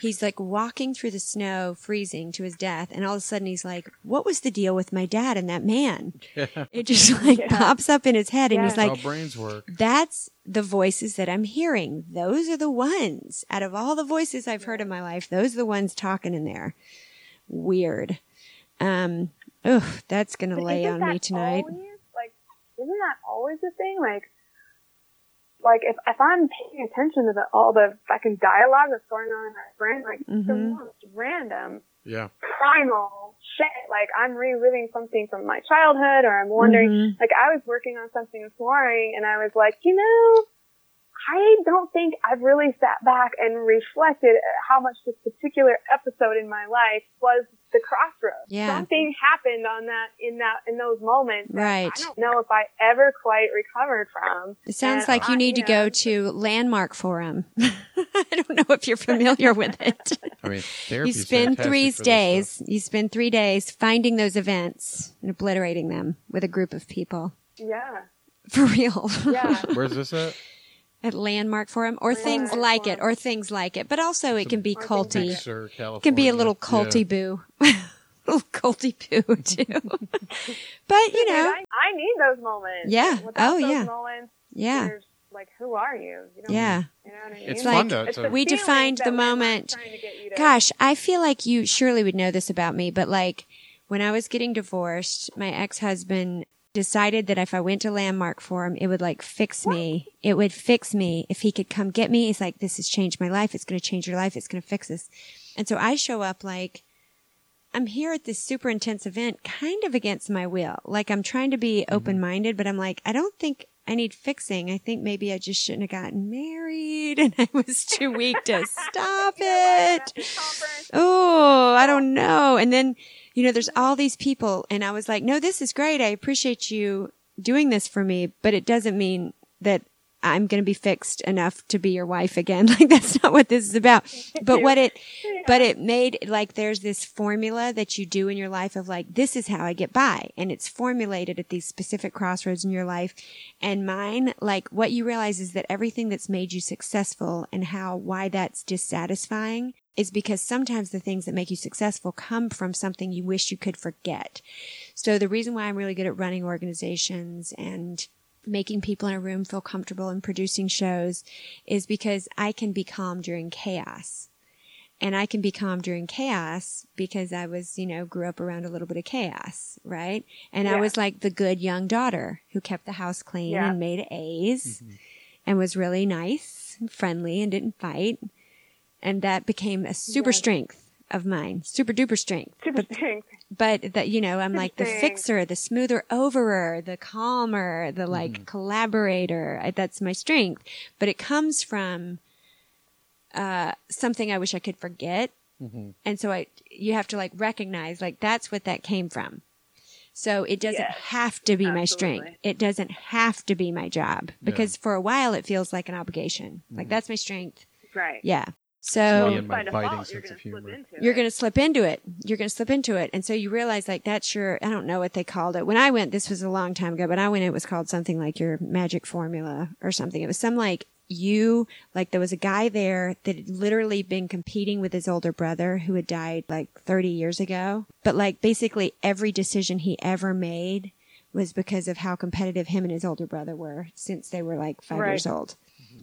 he's like walking through the snow, freezing to his death, and all of a sudden he's like, "What was the deal with my dad and that man?" It just like Yeah. pops up in his head, and Yeah. he's That's like, how brains work. that's the voices that I'm hearing. Those are the ones out of all the voices I've heard in my life. Those are the ones talking in there. Weird. Um, ugh, that's going to But lay isn't on that me tonight. Always, like, isn't that always the thing? Like, like if if I'm paying attention to the, all the fucking dialogue that's going on in my brain, like the Mhm. most random, Yeah. primal shit. Like I'm reliving something from my childhood, or I'm wondering. Mhm. Like I was working on something this morning, and I was like, you know. I don't think I've really sat back and reflected how much this particular episode in my life was the crossroads. Yeah. Something happened on that in that in those moments. Right. I don't know if I ever quite recovered from. It sounds And like you I- need to know, go to Landmark Forum. I don't know if you're familiar with it. I mean, you spend three days, you spend three days finding those events and obliterating them with a group of people. Yeah. For real. Yeah. Where's this at? At Landmark Forum or things like it or things like it. But also it can be culty. like Pixar, California. It can be a little culty Yeah. boo. little culty boo too. but you know, I, I need those moments. Yeah. Without Oh, those yeah. moments, yeah. you're like, who are you? you don't, Yeah. You know what I mean? It's like- fun to, It's We defined the moment. trying to get you to- Gosh, I feel like you surely would know this about me, but like when I was getting divorced, my ex-husband decided that if I went to Landmark Forum, it would like fix me. It would fix me. If he could come get me, he's like, this has changed my life. It's going to change your life. It's going to fix this. And so I show up like, I'm here at this super intense event kind of against my will. Like I'm trying to be open minded, but I'm like, I don't think I need fixing. I think maybe I just shouldn't have gotten married and I was too weak to stop it. Oh, I don't know. And then, you know, there's all these people and I was like, no, this is great. I appreciate you doing this for me, but it doesn't mean that I'm going to be fixed enough to be your wife again. Like that's not what this is about. But what it, but it made like there's this formula that you do in your life of like, this is how I get by. And it's formulated at these specific crossroads in your life. And mine, like what you realize is that everything that's made you successful and how, why that's dissatisfying is because sometimes the things that make you successful come from something you wish you could forget. So the reason why I'm really good at running organizations and making people in a room feel comfortable and producing shows is because I can be calm during chaos. And I can be calm during chaos because I was, you know, grew up around a little bit of chaos, right? And I was like the good young daughter who kept the house clean Yeah. and made A's mm-hmm. and was really nice and friendly and didn't fight. And that became a super Yes. strength of mine, super duper strength. Super But strength. but that you know i'm like the Interesting. fixer the smoother overer the calmer the mm-hmm. like collaborator. I, that's my strength. But it comes from uh something i wish i could forget. Mm-hmm. And so i you have to like recognize like that's what that came from. So it doesn't Yes, have to be my strength. It doesn't have to be my job. Because for a while it feels like an obligation. Like mm-hmm. that's my strength. Right. yeah. Me so and my By default, biting you're gonna slip humor. into you're it. going to slip into it. You're going to slip into it. And so you realize like that's your, I don't know what they called it. When I went, this was a long time ago, but I went, it was called something like your magic formula or something. It was some like you, like there was a guy there that had literally been competing with his older brother who had died like 30 years ago. But like basically every decision he ever made was because of how competitive him and his older brother were since they were like five Right. years old.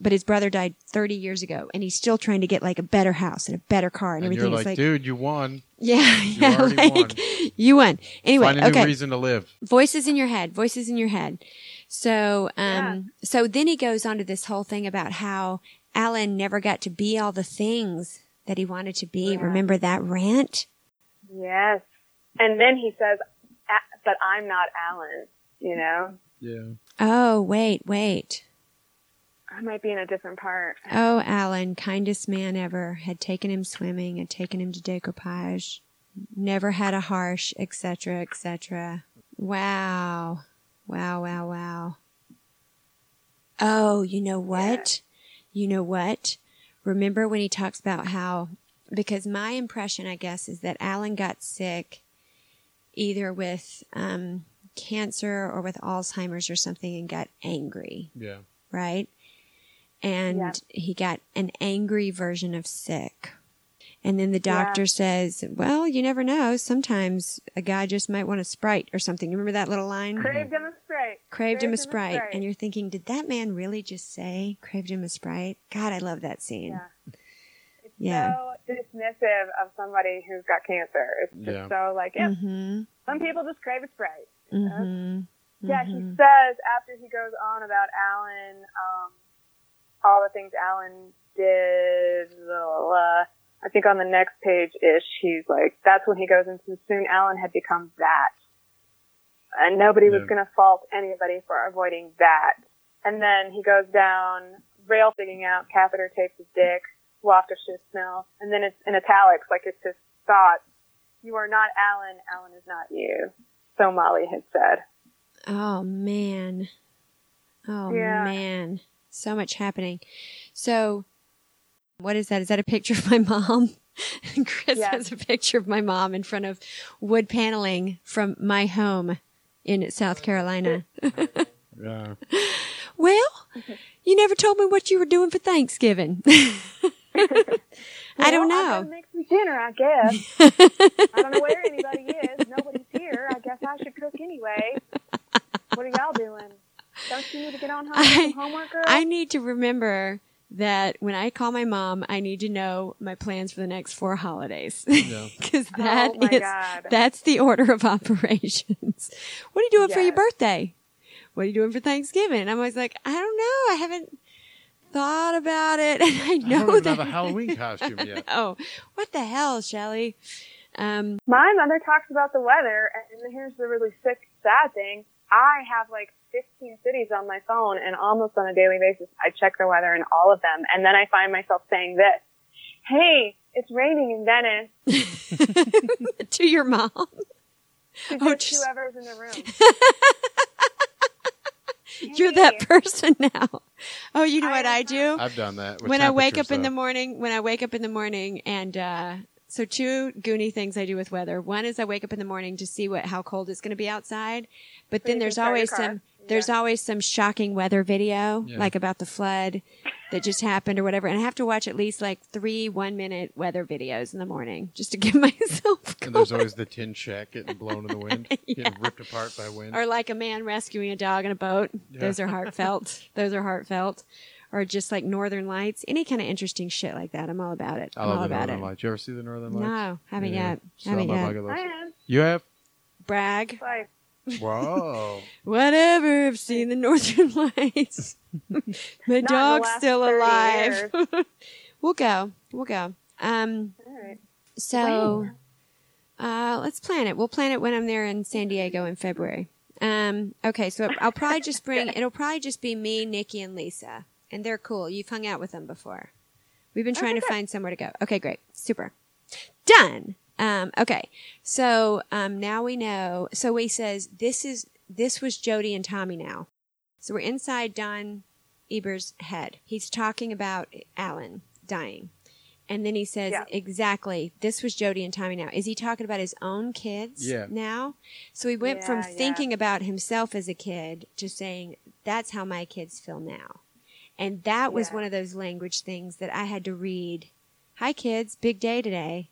But his brother died 30 years ago and he's still trying to get like a better house and a better car and, And everything. you're It's like, dude, you won. yeah, yeah, already like won. you won. Anyway, Find a new reason to live. Voices in your head, voices in your head. So, um, so then he goes on to this whole thing about how Alan never got to be all the things that he wanted to be. Remember that rant? Yes. And then he says, but I'm not Alan, you know? Yeah. Oh, wait, wait. I might be in a different part. Oh, Alan, kindest man ever, had taken him swimming, had taken him to decoupage, never had a harsh, etc., etc. Wow. Wow, wow, wow. Oh, you know what? You know what? Remember when he talks about how, because my impression, I guess, is that Alan got sick either with um, cancer or with Alzheimer's or something and got angry Yeah. right? And Yeah. he got an angry version of sick. And then the Yeah. doctor says, well, you never know. Sometimes a guy just might want a Sprite or something. You remember that little line? Craved him a Sprite. Craved him a Sprite. And you're thinking, did that man really just say craved him a Sprite? God, I love that scene. Yeah. It's Yeah. so dismissive of somebody who's got cancer. It's just Yeah. so like, yeah, Mm-hmm. some people just crave a Sprite. Mm-hmm. Yeah, he says after he goes on about Alan, um, all the things Alan did. blah, blah, blah. I think on the next page ish, he's like, that's when he goes into soon Alan had become that, and nobody was going to fault anybody for avoiding that. And then he goes down, rail digging out, catheter tapes his dick, Waukesha smell, and then it's in italics, like it's his thoughts. You are not Alan. Alan is not you. So Molly had said. Oh man. Oh Yeah. man. So much happening. So what is that? Is that a picture of my mom? Chris Yes. has a picture of my mom in front of wood paneling from my home in South Carolina. Yeah. well, you never told me what you were doing for Thanksgiving. I don't know. make some dinner, I guess. I don't know where anybody is. Nobody's here. I guess I should cook anyway. What are y'all doing? Don't you need to get on home I- homework, girl? I need to remember that when I call my mom, I need to know my plans for the next four holidays. Yeah. Because that Oh is- God. that's the order of operations. What are you doing for your birthday? What are you doing for Thanksgiving? And I'm always like, I don't know. I haven't thought about it. And I I know don't even that. have a Halloween costume yet. oh, what the hell, Shelley? Um, My mother talks about the weather, and here's the really sick, sad thing. I have like 15 cities on my phone, and almost on a daily basis, I check the weather in all of them. And then I find myself saying this, Hey, it's raining in Venice. to your mom. To Oh, just just- whoever's in the room. You're that person now. Oh, you know I what I do? I've done that. when I wake temperature up in the morning, when I wake up in the morning and, uh, so two goony things I do with weather. One is I wake up in the morning to see what, how cold it's going to be outside. But So then there's can start your always some, there's Yeah. always some shocking weather video, Yeah. like about the flood that just happened or whatever. And I have to watch at least like three one minute weather videos in the morning just to give myself And there's always the tin shack getting blown in the wind, getting ripped apart by wind. Or like a man rescuing a dog in a boat. Yeah. Those are heartfelt. Those are heartfelt. Or just like Northern Lights, any kind of interesting shit like that. I'm all about it. I I'm love all the about Northern it. Lights. You ever see the Northern Lights? No, haven't Yeah. yet. Haven't yet. I am. You have? Brag. Like, Whoa. Whatever. I've seen the Northern Lights. My the dog's still alive. we'll go. We'll go. Um. all right. So, uh, let's plan it. We'll plan it when I'm there in San Diego in February. Um. Okay. So I'll probably just bring. It'll probably just be me, Nikki, and Lisa, and they're cool. You've hung out with them before. We've been trying Okay, to good. find somewhere to go. Okay. Great. Super. Done. Um, okay. So um, now we know. So he says this is this was Jody and Tommy now. So we're inside Don Eber's head. He's talking about Alan dying. And then he says, Yeah. exactly, this was Jody and Tommy now. Is he talking about his own kids Yeah. now? So he went from Yeah, yeah. thinking about himself as a kid to saying, that's how my kids feel now. And that was Yeah. one of those language things that I had to read. Hi, kids, big day today.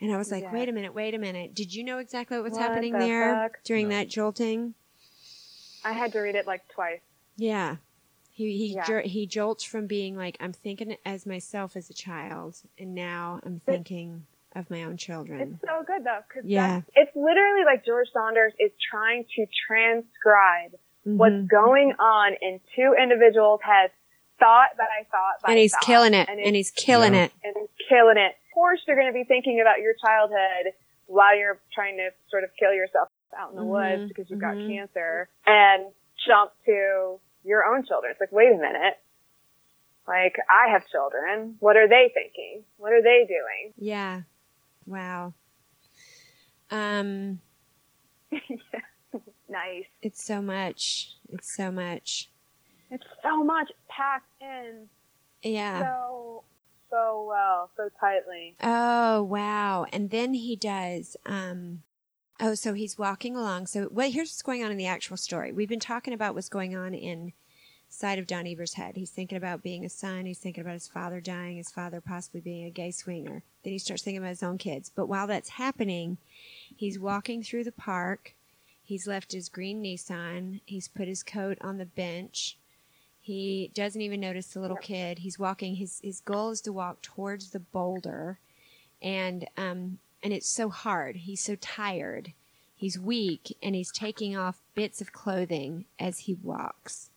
And I was like, Yeah. wait a minute, wait a minute. Did you know exactly what was What happening the there fuck? during No. that jolting? I had to read it like twice. Yeah. He he Yeah. jer- he jolts from being like I'm thinking as myself as a child, and now I'm thinking of my own children. It's so good though, because Yeah. it's literally like George Saunders is trying to transcribe Mhm. what's going on in two individuals' heads, thought by thought by and he's thought. killing it, and, and, he's killing Yeah. it. and he's killing it. Course, you're going to be thinking about your childhood while you're trying to sort of kill yourself out in the Mhm, woods because you've got mhm. cancer, and jump to your own children. It's like, wait a minute. Like, I have children. What are they thinking? What are they doing? Yeah. Wow. Um, Nice. it's so much. It's so much. It's so much packed in Yeah. so, so well, so tightly. Oh wow! And then he does. Um, oh, so he's walking along. So what? Here's what's going on in the actual story. We've been talking about what's going on inside of Don Eber's head. He's thinking about being a son. He's thinking about his father dying. His father possibly being a gay swinger. Then he starts thinking about his own kids. But while that's happening, he's walking through the park. He's left his green Nissan. He's put his coat on the bench. He doesn't even notice the little kid. He's walking. His his goal is to walk towards the boulder, and um and it's so hard. He's so tired. He's weak, and he's taking off bits of clothing as he walks.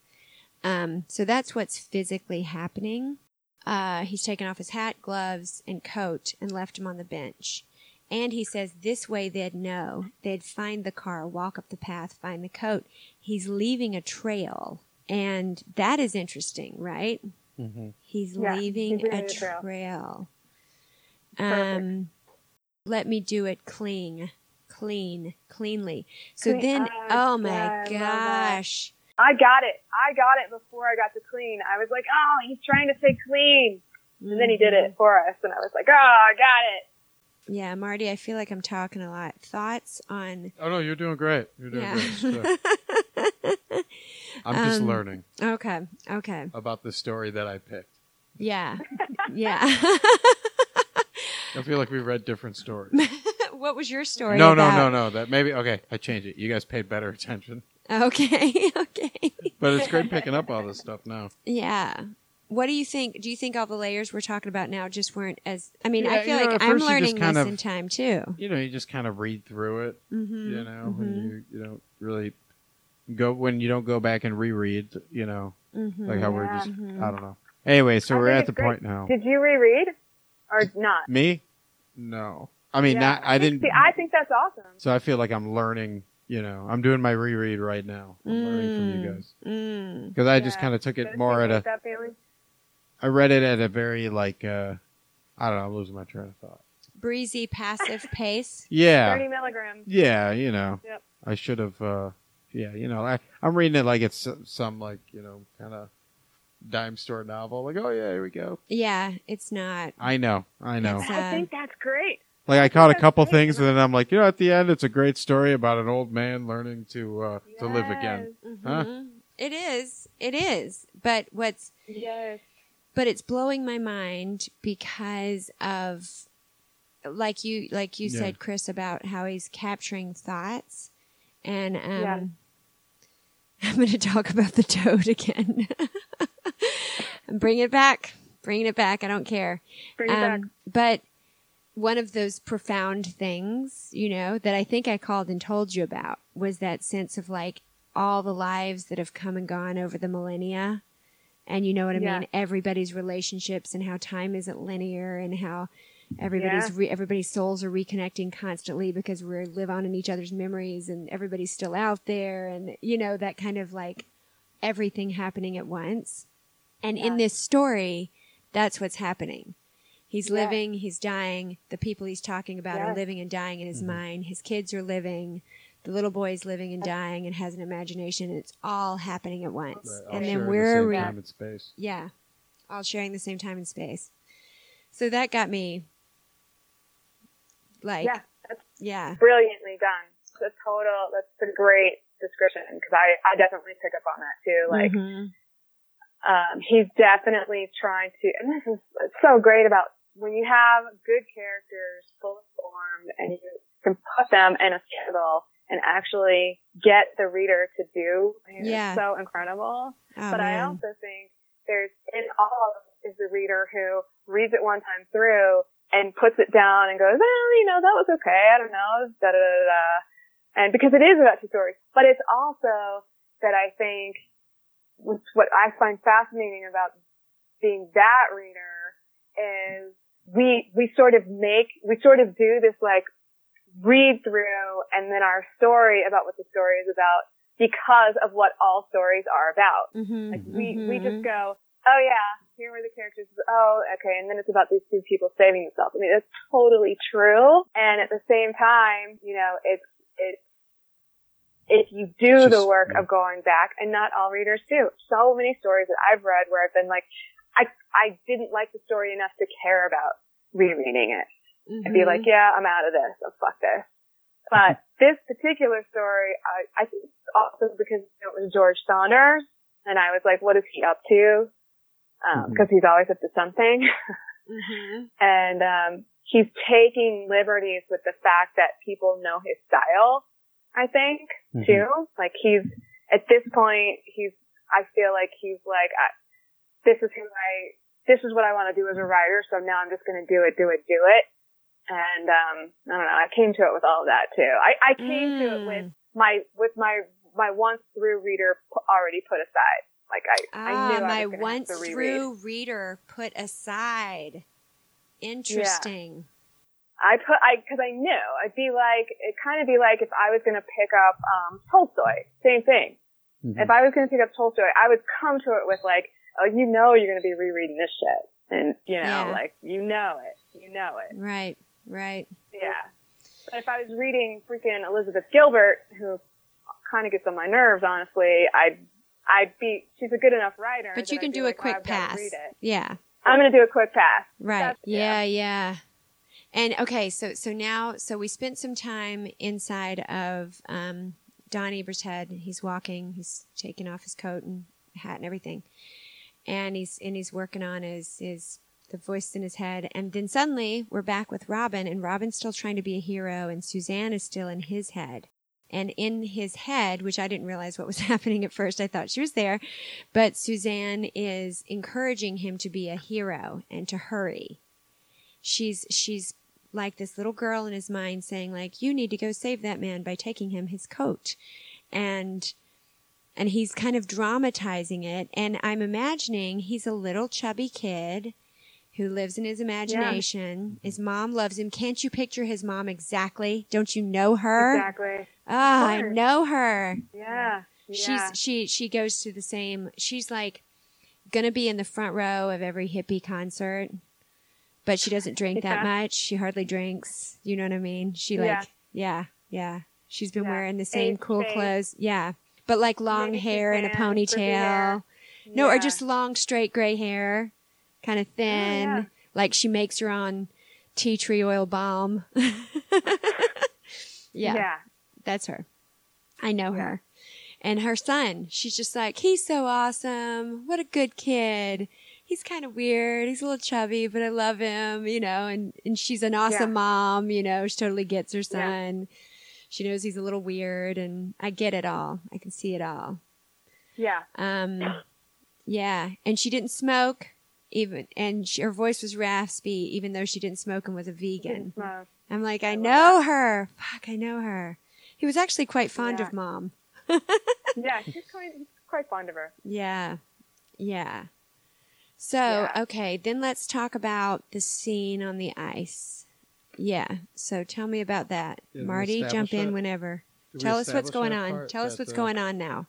Um, so that's what's physically happening. Uh, he's taken off his hat, gloves, and coat and left him on the bench. And he says this way they'd know. They'd find the car, walk up the path, find the coat. He's leaving a trail. And that is interesting, right? hmm He's Yeah, leaving he's leaving a a trail. trail. Um, let me do it clean, clean, cleanly. So Clean- then, uh, oh my yeah, I love that. gosh. I got it. I got it before I got to clean. I was like, oh, he's trying to say clean. And then he did Mhm. it for us. And I was like, oh, I got it. Yeah, Marty, I feel like I'm talking a lot. Thoughts on. Oh no, you're doing great. You're doing Yeah. great. stuff. I'm just Um, learning okay, okay. about the story that I picked. Yeah, yeah. I feel like we read different stories. what was your story? no, no, about? no, no. That maybe okay. I change it. You guys paid better attention, Okay, okay. but it's great picking up all this stuff now. Yeah. What do you think? Do you think all the layers we're talking about now just weren't as? I mean, Yeah, I feel you know, like I'm first you just learning this of- in time too. You know, you just kind of read through it. Mm-hmm. You know, when you you don't really go when you don't go back and reread. You know, mm-hmm. like how we're Yeah. just Mhm. I don't know. Anyway, so I we're at the great. point now. Did you reread or not? Me? No. I mean, Yeah, not. I didn't. See, I think that's awesome. So I feel like I'm learning. You know, I'm doing my reread right now. I'm learning from you Mm. guys Mm. because I just kind of took Does it more at make a. that feeling? I read it at a very like. uh I don't know. I'm losing my train of thought. Breezy, passive pace. Yeah. 30 milligrams. Yeah. You know. Yep. I should have. uh Yeah. You know. I I'm reading it like it's some like you know kind of dime store novel. Like, oh yeah, here we go. Yeah, it's not. I know, I know. It's, I uh, think that's great. Like I caught a couple great. things, and then I'm like, you know, at the end, it's a great story about an old man learning to uh, to live again. Huh? Mhm. It is. It is. But what's Yes. But it's blowing my mind because of like you like you Yeah. said chris about how he's capturing thoughts and um Yeah. i'm going to talk about the toad again bring it back bringing it back i don't care Bring it back. Um, but one of those profound things, you know, that I think I called and told you about was that sense of like all the lives that have come and gone over the millennia. And you know what I Yeah. mean? Everybody's relationships and how time isn't linear and how everybody's Yeah. re- everybody's souls are reconnecting constantly because we live on in each other's memories and everybody's still out there and you know that kind of like everything happening at once. And in this story, that's what's happening. He's Yeah. living, he's dying. The people he's talking about are living and dying in his Mm-hmm. mind. His kids are living. The little boy is living and dying and has an imagination. And it's all happening at once. Right, all and then we're same re- time and space. yeah, all sharing the same time and space. So that got me like yeah, that's yeah. brilliantly done. It's a total. That's a great description because I I definitely pick up on that too. Like Mhm. um, he's definitely trying to, and this is it's so great about when you have good characters, fully formed, and you can put them in a struggle and actually get the reader to do. Yeah. It's so incredible. Oh, but I also think there's in all is the reader who reads it one time through and puts it down and goes, well, you know, that was okay. I don't know, da da da da. And because it is about two stories, but it's also that I think what I find fascinating about being that reader is we we sort of make we sort of do this like read through and then our story about what the story is about because of what all stories are about. Mhm, Like we we mhm. just go, oh yeah, here were the characters. Oh, okay, and then it's about these two people saving themselves. I mean, it's totally true. And at the same time, you know, it's it's if you do the work yeah. of going back, and not all readers do. So many stories that I've read where I've been like, I I didn't like the story enough to care about rereading it. I'd be Mhm. like, yeah, I'm out of this. I'm fuck this. But this particular story, I, I think it's also because it was George Saunders, and I was like, what is he up to? Um, Mhm. cause he's always up to something. Mhm. and, um, he's taking liberties with the fact that people know his style, I think, Mhm. too. Like he's, at this point, he's, I feel like he's like, I, this is who I, this is what I want to do as a writer, so now I'm just gonna do it, do it, do it. And, um, I don't know, I came to it with all of that too. I, I came to it with Mm. my, with my, my once through reader pu- already put aside. Like I, I Ah, knew I my was once have to through reader put aside. Interesting. I put, I, cause I knew, I'd be like, it kind of be like if I was gonna pick up, um, Tolstoy. Same thing. Mhm. If I was gonna pick up Tolstoy, I would come to it with like, oh, you know you're gonna be rereading this shit. And, you know, Yeah. like, you know it. You know it. Right. Right. Yeah. But if I was reading freaking Elizabeth Gilbert, who kind of gets on my nerves, honestly, I'd, I'd be, she's a good enough writer. But you can do a like, well, quick I've pass. read it. Yeah. I'm gonna do a quick pass. Right. That's- Yeah, yeah. And okay, so so now so we spent some time inside of um Don Eber's head. He's walking, he's taking off his coat and hat and everything. And he's and he's working on his his the voice in his head. And then suddenly we're back with Robin and Robin's still trying to be a hero and Suzanne is still in his head. And in his head, which I didn't realize what was happening at first, I thought she was there, but Suzanne is encouraging him to be a hero and to hurry she's she's like this little girl in his mind saying like you need to go save that man by taking him his coat and and he's kind of dramatizing it and i'm imagining he's a little chubby kid who lives in his imagination. His mom loves him. Can't you picture his mom exactly? Don't you know her? Exactly. ah i know her. Yeah. Yeah. she's she she goes to the same she's like gonna be in the front row of every hippie concert but she doesn't drink that much. She hardly drinks. You know what i mean? She like yeah yeah. She's been Yeah. wearing the same Age cool clothes. Yeah. But like long Maybe hair and a ponytail. No, or just long, straight gray hair, kind of thin, yeah. like she makes her own tea tree oil balm. yeah, Yeah. that's her. I know Yeah. her. And her son, she's just like, he's so awesome. What a good kid. He's kind of weird. He's a little chubby, but I love him, you know, and, and she's an awesome Yeah. mom, you know, she totally gets her son. She knows he's a little weird and I get it all. I can see it all. Yeah. Um, yeah, and she didn't smoke even, and she, her voice was raspy, even though she didn't smoke and was a vegan. Smoke. I'm like, I love know her. Fuck, I know her. He was actually quite fond Yeah. of mom. Yeah, he's quite, he's quite fond of her. Yeah, yeah. So Yeah. okay, then let's talk about the scene on the ice. Yeah. So tell me about that, Did Marty. Jump in that? what's Did we Tell us what's going on. part Tell us what's uh, going on now.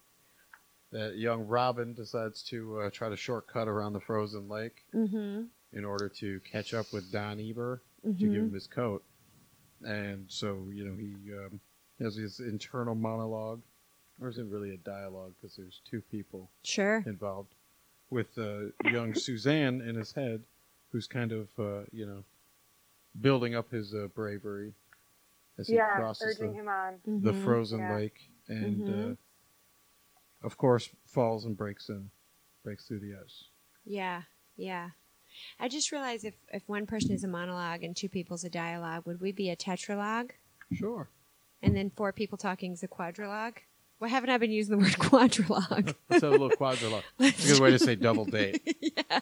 That young Robin decides to uh, try to shortcut around the frozen lake Mm-hmm. in order to catch up with Don Eber to Mhm. give him his coat. And so, you know, he um, has his internal monologue, or is it really a dialogue because there's two people Sure. involved, with uh, young Suzanne in his head, who's kind of, uh, you know, building up his uh, bravery as he crosses urging the, him on. the Mhm. frozen Yeah. lake and, Mhm. uh, of course, falls and breaks in, breaks through the ice. Yeah, yeah. I just realized if if one person is a monologue and two people's a dialogue, would we be a tetralogue? Sure. And then four people talking is a quadrilogue? Why haven't I been using the word quadrilogue? Let's have a little quadrilogue. It's a good way to say double date. yeah.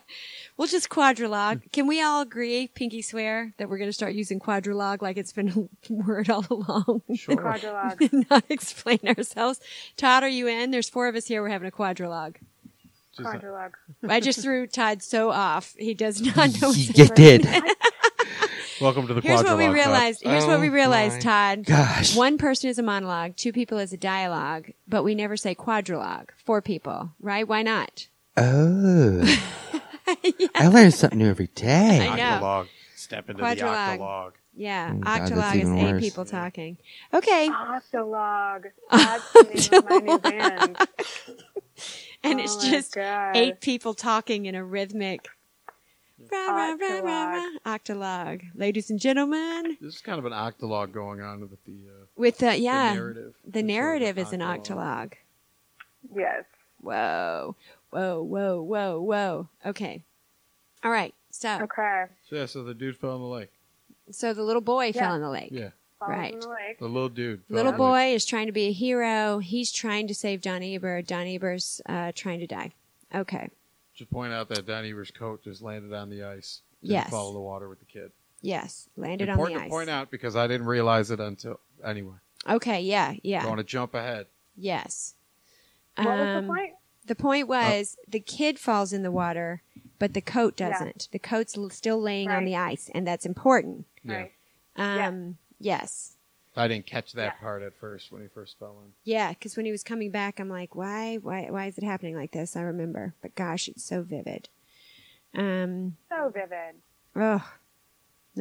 We'll just quadrilogue. Can we all agree, pinky swear, that we're going to start using quadrilogue like it's been a word all along? Sure. Quadrilogue. not explain ourselves. Todd, are you in? There's four of us here. We're having a quadrilogue. Just a- Quadrilogue. I just threw Todd so off. He does not know. what's You did. Welcome to the Here's what we quadrilogue club. realized. Here's what we Oh realized, Todd. gosh. One person is a monologue, two people is a dialogue, but we never say quadrilogue. Four people, right? Why not? Oh. I learn something new every day. I know. Octologue. Step into Quadrilogue. the octologue. Yeah, Oh, God, that's octologue is even eight worse. people talking. Okay, Octologue. That's the name of my new band. and Oh it's my just God. eight people talking in a rhythmic. Rah, rah, rah, rah, rah. Octologue. Octologue, ladies and gentlemen. This is kind of an octologue going on with the, uh, With the the yeah, narrative. the It's sort of narrative is an octologue. Yes. Whoa, whoa, whoa, whoa, whoa. Okay, all right. So, Okay. So, yeah, so the dude fell in the lake. so the little boy Yeah. fell in the lake. Yeah, Falls Right. the lake. the little dude. Little in the lake. boy is trying to be a hero. He's trying to save Don Eber. Don Eber's uh, trying to die. Okay. Should point out that Don Eber's coat just landed on the ice. Didn't Yes. Follow the water with the kid. Yes. Landed Important on the to point out because I didn't realize it until anyway. Okay. Yeah. Yeah. Want to jump ahead? Yes. What was Um, the point? The point was the kid falls in the water, but the coat doesn't. The coat's still laying on the ice, and that's important. Yeah. Right. Um, Yes. I didn't catch that Yeah. part at first when he first fell in. Yeah, because when he was coming back, I'm like, why, why, why is it happening like this? I remember, but gosh, it's so vivid. Um, So vivid. ugh,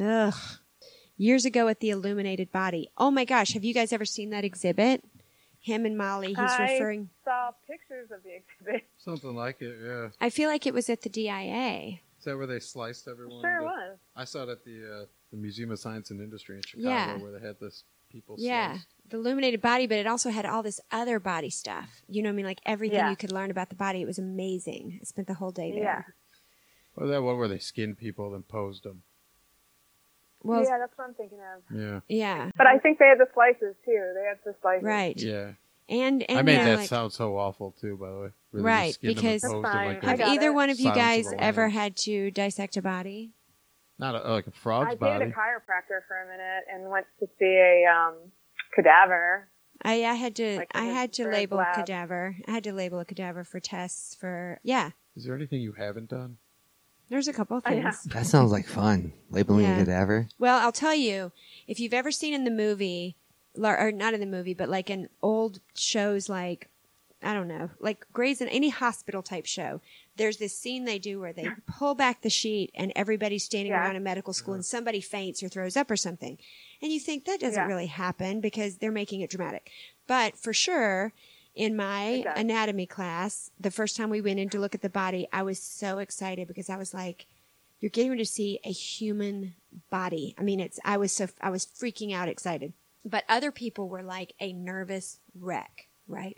ugh. Years ago at the Illuminated Body. Oh my gosh, have you guys ever seen that exhibit? Him and Molly. He's I referring. saw pictures of the exhibit. Something like it, yeah. I feel like it was at the DIA. Is that where they sliced everyone? Sure into- was. I saw it at the uh, the Museum of Science and Industry in Chicago, Yeah. where they had this people. Yeah, sliced. the illuminated body, but it also had all this other body stuff. You know what I mean? Like everything Yeah. you could learn about the body. It was amazing. I spent the whole day there. Yeah. Or that one where they skinned people and posed them. Well, yeah, that's what I'm thinking of. Yeah, yeah, But I think they had the slices too. They had the slices. right. yeah. And and I made they're that like, sound so awful too. By the way, Where they just Right, skinned them and because- them like have either it. one of you Silence guys the ever had to dissect a body? Not a, like a frog's body. I body. dated a chiropractor for a minute and went to see a um, cadaver. I, I had to Like I had to his label a cadaver. I had to label a cadaver for tests for yeah. Is there anything you haven't done? There's a couple of I know. things. That sounds like fun. Labeling Yeah. a cadaver. Well, I'll tell you, if you've ever seen in the movie, or not in the movie, but like in old shows like, I don't know, like Grey's in any hospital type show, there's this scene they do where they pull back the sheet and everybody's standing Yeah. around in medical school and somebody faints or throws up or something. And you think that doesn't Yeah. really happen because they're making it dramatic. But for sure, in my anatomy class, the first time we went in to look at the body, I was so excited because I was like, you're getting to see a human body. I mean, it's, I was so, I was freaking out excited. But other people were like a nervous wreck, right?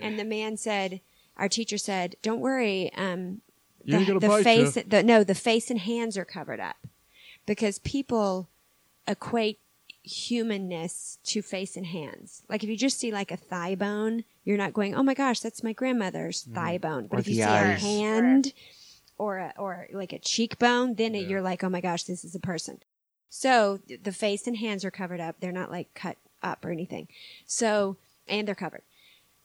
And the man said, our teacher said, don't worry, um, You the, the face, ya. the, no, the face and hands are covered up because people equate humanness to face and hands. Like if you just see like a thigh bone, you're not going, "Oh my gosh, that's my grandmother's thigh bone." But Or if you the see a hand or a, or like a cheekbone, then it, you're like, "Oh my gosh, this is a person." So the face and hands are covered up. They're not like cut up or anything. So and they're covered.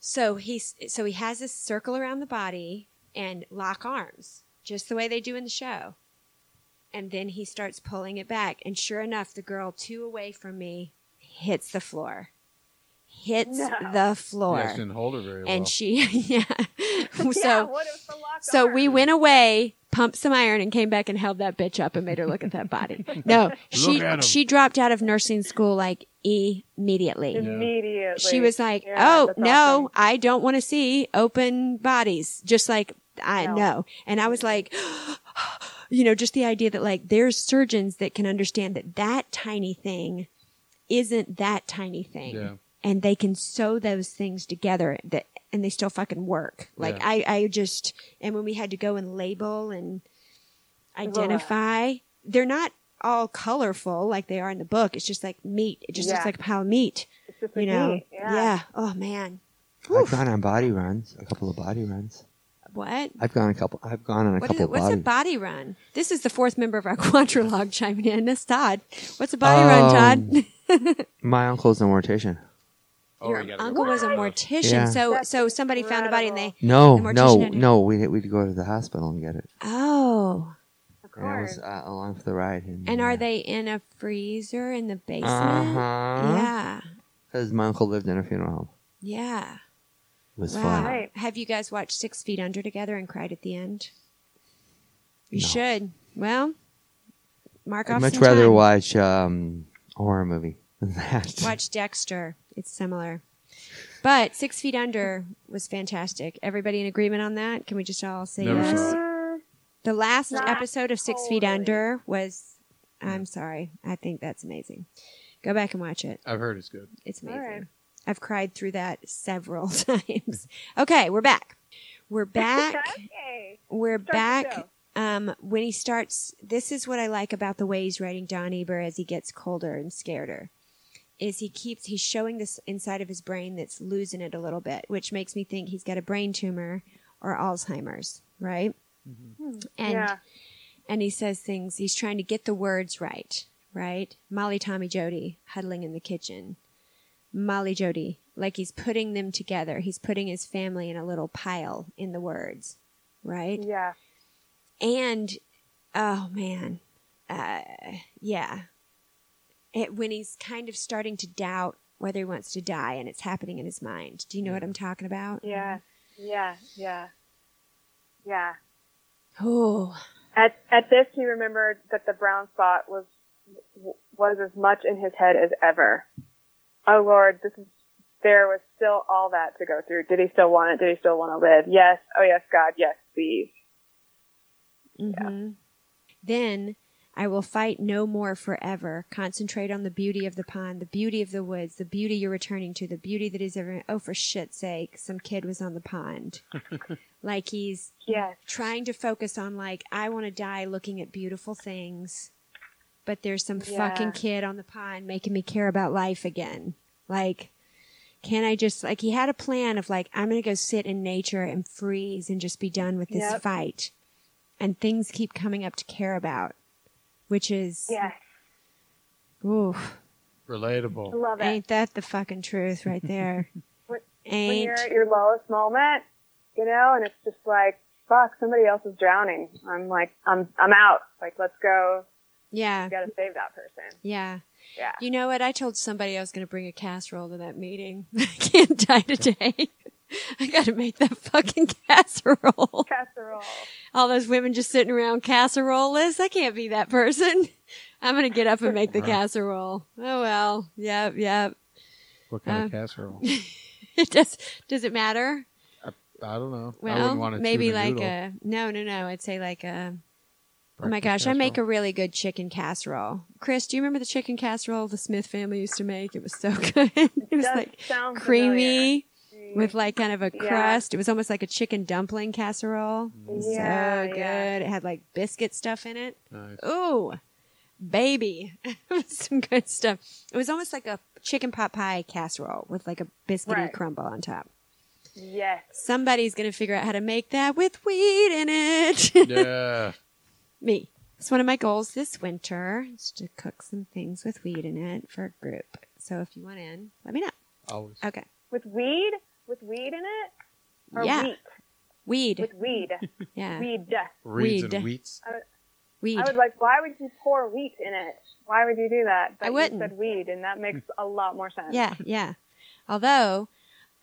So he's so he has this circle around the body and lock arms, just the way they do in the show. And then he starts pulling it back, and sure enough, the girl two away from me hits the floor, hits No. the floor, Yeah, she didn't hold her very well. and she yeah. so yeah, what if the locked so arm? we went away, pumped some iron, and came back and held that bitch up and made her look at that body. No, she she dropped out of nursing school like immediately. immediately. She was like, Yeah, "Oh no, awesome. I don't want to see open bodies." Just like I No. know, and I was like, you know, just the idea that like there's surgeons that can understand that that tiny thing isn't that tiny thing, Yeah. And they can sew those things together that and they still fucking work. Like Yeah. I, I just and when we had to go and label and identify, they're not all colorful like they are in the book. It's just like meat. It just Yeah. looks like a pile of meat It's just you know me. Yeah. oh man I've gone on body runs, a couple of body runs. what I've gone a couple. I've gone on a what is couple it of what's body. a body run this is the fourth member of our quadrilogue chiming in that's todd what's a body run um, todd My uncle's a mortician. Oh, your you uncle was a mortician Yeah. so That's so somebody found a body and they No, The mortician no, had no. We we'd go to the hospital and get it. oh Of And I was course. uh, along for the ride. And, and are they in a freezer in the Uh basement huh. yeah Because my uncle lived in a funeral home. yeah It was wow fun. Right. have you guys watched six feet under together and cried at the end you No. should well mark I'd off much some rather time. watch um, a horror movie than that. Watch Dexter. It's similar. But Six Feet Under was fantastic. Everybody in agreement on that? Can we just all say Never yes? saw it. The last Not episode of Six Feet totally. Under was, I'm sorry, I think that's amazing. Go back and watch it. I've heard it's good. It's amazing. right. I've cried through that several times. Okay, we're back. We're back. okay. We're Start back. Um, when he starts, this is what I like about the way he's writing Don Eber as he gets colder and scareder. Is he keeps he's showing this inside of his brain that's losing it a little bit, which makes me think he's got a brain tumor or Alzheimer's, right? And yeah. and he says things. He's trying to get the words right, right? Molly, Tommy, Jody huddling in the kitchen. Molly, Jody, like he's putting them together. He's putting his family in a little pile in the words, right? Yeah. and oh man uh yeah it, when he's kind of starting to doubt whether he wants to die and it's happening in his mind do you know what i'm talking about Yeah. Yeah. Yeah. Yeah. oh At at this, he remembered that the brown spot was was as much in his head as ever. Oh Lord, this is there was still all that to go through. Did he still want it? Did he still want to live? Yes. Oh yes, God. Yes, please. Mm-hmm. then i will fight no more forever concentrate on the beauty of the pond the beauty of the woods the beauty you're returning to the beauty that is ever oh for shit's sake some kid was on the pond like he's Yes. trying to focus on like I want to die looking at beautiful things, but there's some Yeah. fucking kid on the pond making me care about life again. Like, can I just like he had a plan of like I'm gonna go sit in nature and freeze and just be done with this Yep. fight, and things keep coming up to care about, which is Yes. oof, Relatable. Love it. ain't that the fucking truth right there? When- when ain't you're at your lowest moment, you know, and it's just like, fuck, somebody else is drowning. I'm like, I'm, I'm out. Like, let's go. yeah You gotta save that person. yeah. Yeah. You know what? I told somebody I was going to bring a casserole to that meeting. I can't die today. I got to make that fucking casserole. Casserole. All those women just sitting around casserole list. I can't be that person. I'm going to get up and make the casserole. Oh well. Yep, yep. What kind Uh, of casserole? it does. Does it matter? I don't know. I Well, wouldn't want to maybe like noodle. a no, no, no. I'd say like a. Oh my Breakfast gosh, I make a really good chicken casserole. Chris, do you remember the chicken casserole the Smith family used to make? It was so good. it was Does like sound creamy familiar. With like kind of a Yeah. crust. It was almost like a chicken dumpling casserole. Mm-hmm. Yeah, so good. yeah. It had like biscuit stuff in it. Nice. Ooh, baby. Some good stuff. It was almost like a chicken pot pie casserole with like a biscuity Right. crumble on top. Yes. Somebody's going to figure out how to make that with wheat in it. Yeah. Me. It's one of my goals this winter is to cook some things with weed in it for a group. So if you want in, let me know. Always. Okay. With weed? With weed in it? Or Yeah. wheat? Weed. With weed. Yeah. Weed. Reeds Weed. and wheats. Weed. I was like, why would you pour wheat in it? Why would you do that? But I wouldn't. You said weed, and that makes a lot more sense. Yeah, yeah. Although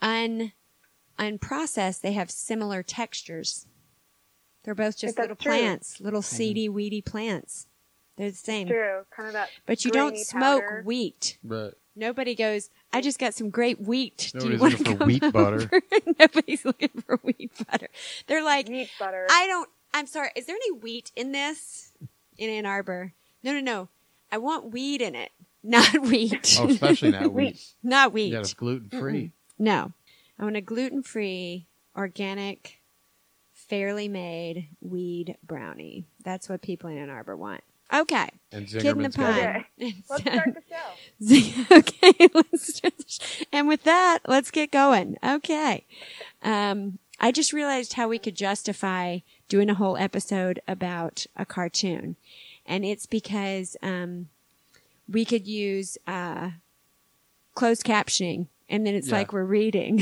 un unprocessed, they have similar textures. They're both just little true. plants, little seedy, weedy plants. They're the same. True. Kind of that. But you don't smoke powder. wheat. But Nobody goes, I just got some great wheat. Do you want looking for come wheat butter. Nobody's looking for wheat butter. They're like, Wheat butter. I don't, I'm sorry, is there any wheat in this? In Ann Arbor? No, no, no. I want weed in it, not wheat. oh, especially not wheat. not wheat. Yeah, it's gluten free. No. I want a gluten free, organic, fairly made weed brownie. That's what people in Ann Arbor want. Okay. And Kid in the Zingerman's got pond. it. Let's start the show. okay, let's start the sh- and with that, let's get going. Okay. Um, I just realized how we could justify doing a whole episode about a cartoon. And it's because, um, we could use, uh, closed captioning and then it's Yeah. like we're reading.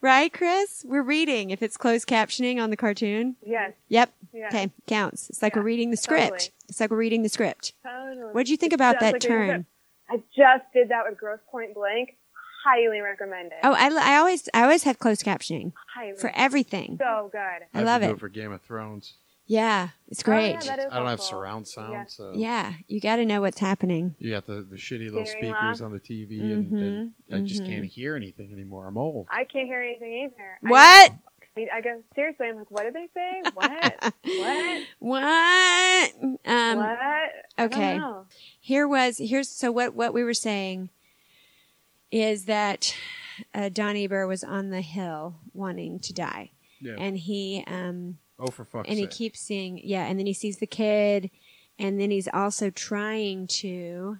Right, Chris? We're reading if it's closed captioning on the cartoon. Yes. Yep. Yeah. Okay, counts. It's like Yeah, we're reading the script. totally. It's like we're reading the script. Totally. What do you think about Sounds that like a turn? I just did that with Grosse Pointe Blank. Highly recommend it. Oh, I, I always I always have closed captioning Highly. for everything. so good. I have love it. for Game of Thrones. Yeah, it's Oh, great. yeah, that is I don't have surround sound, Yeah. so yeah, you got to know what's happening. you got the, the shitty little Hearing speakers loss. on the TV, and, and I just mhm. can't hear anything anymore. I'm old. I can't hear anything either. What? I, I go seriously. I'm like, what did they say? What? what? What? Um, what? I don't okay. know. here was here's so what what we were saying is that uh, Don Eber was on the hill wanting to die, Yeah. and he um oh, for fuck's and he sake. keeps seeing yeah and then he sees the kid and then he's also trying to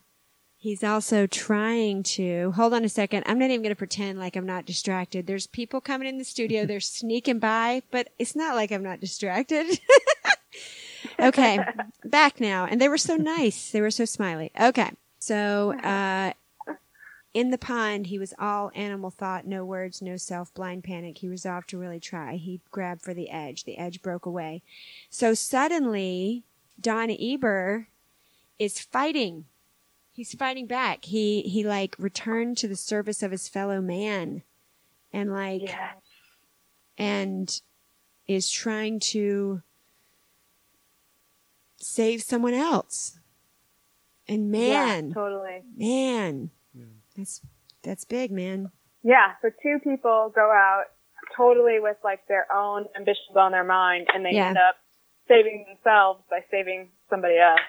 he's also trying to hold on a second i'm not even going to pretend like i'm not distracted. There's people coming in the studio they're sneaking by but it's not like i'm not distracted. Okay back now and they were so nice they were so smiley. Okay so uh in the pond, he was all animal thought, no words, no self, blind panic. He resolved to really try. He grabbed for the edge. The edge broke away. So suddenly, Don Eber is fighting. He's fighting back. He he like returned to the service of his fellow man, and like Yeah. and is trying to save someone else. And man, Yeah, totally. man, that's that's big, man. Yeah. So two people go out totally with like their own ambitions on their mind, and they Yeah. end up saving themselves by saving somebody else.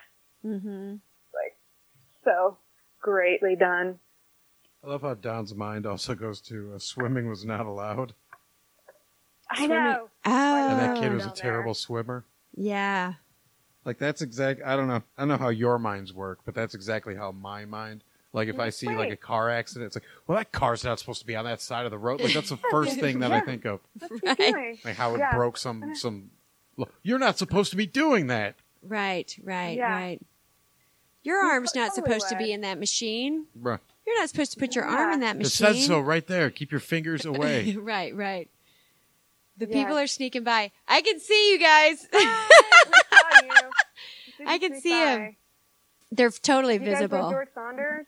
Mm-hmm. Like so greatly done. I love how Don's mind also goes to uh, swimming was not allowed, I know. Oh, and that kid was a down there. terrible swimmer. yeah. Like that's exact. I don't know. I don't know how your minds work, but that's exactly how my mind. Like if I see like a car accident, it's like, well, that car's not supposed to be on that side of the road. Like that's the first thing that I think of. What's Right. Like how it Yeah. broke some uh-huh. some. Look, You're not supposed to be doing that. Right, right, Yeah. right. Your arm's not supposed to be in that machine. Bruh. You're not supposed to put your arm in that machine. It machine. says so right there. Keep your fingers away. right, right. The Yeah. people are sneaking by. I can see you guys. We saw you. I can see them. They're totally You guys know visible. George Saunders?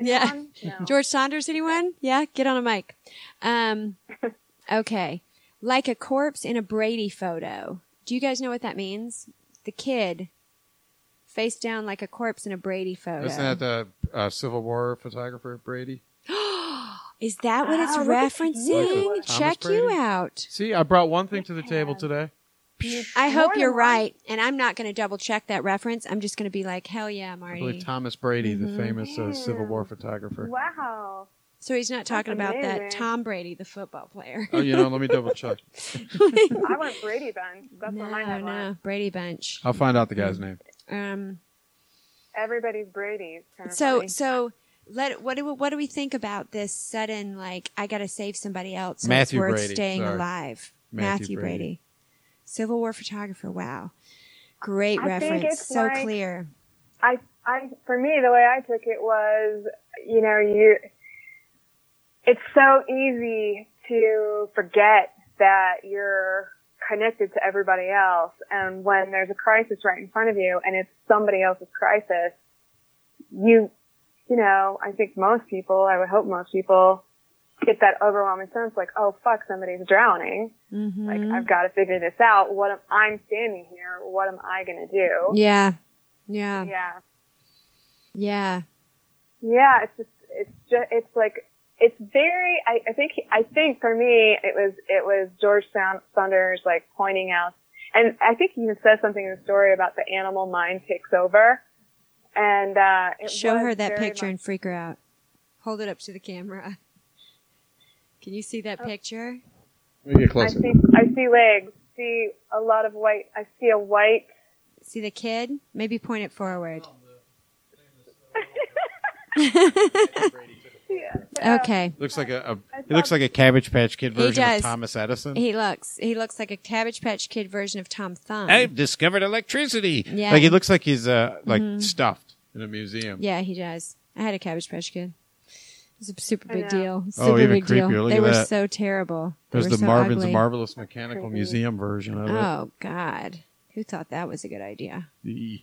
Yeah. No. George Saunders, anyone? Yeah, get on a mic. Um, okay. Like a corpse in a Brady photo. Do you guys know what that means? The kid face down like a corpse in a Brady photo. Isn't that the uh, Civil War photographer Brady? Is that what it's Wow, referencing? Check Thomas you out. See, I brought one thing to the table today. I hope you're right, and I'm not going to double check that reference. I'm just going to be like, hell yeah, Marty. I believe Thomas Brady, Mm-hmm. the famous uh, Civil War photographer. Wow. so he's not talking about that. Tom Brady, the football player. Oh, you know, let me double check. I want Brady Bunch. That's no, what my head no, was. Brady Bunch. I'll find out the guy's name. Um, Everybody's Brady. Kind of so funny. so let what do what do we think about this sudden like I got to save somebody else so Matthew it's worth Brady, staying sorry. alive. Matthew Matthew, Brady. Brady. Civil War photographer. Wow, great I think reference. it's So like- clear. I, I, for me, the way I took it was, you know, you, it's so easy to forget that you're connected to everybody else. And when there's a crisis right in front of you and it's somebody else's crisis, you, you know, I think most people, I would hope most people get that overwhelming sense like, oh fuck, somebody's drowning. hmm Like, I've got to figure this out. What am, I'm standing here. What am I going to do? yeah, yeah, Yeah. yeah. Yeah, it's just, it's just, it's like, it's very, I, I think, I think for me, it was, it was George Saun- Saunders like pointing out, and I think he even says something in the story about the animal mind takes over. And, uh, Show her that picture much- and freak her out. Hold it up to the camera. Can you see that picture? Let me get I closer. see, I see legs, see a lot of white, I see a white, See the kid? Maybe point it forward. yeah. Okay. Looks like a, a I he looks like a Cabbage Patch Kid version of Thomas Edison. He looks. He looks like a Cabbage Patch Kid version of Tom Thumb. I've discovered electricity. Yeah. Like he looks like he's uh like stuffed in a museum. Yeah, he does. I had a Cabbage Patch Kid. It was a super big know. deal. Oh, Super even big deal. creepier. Look they at were that. so terrible. They There's were the so Marvin's ugly. Marvelous Mechanical Crazy. Museum version of it. Oh God, who thought that was a good idea? it. The-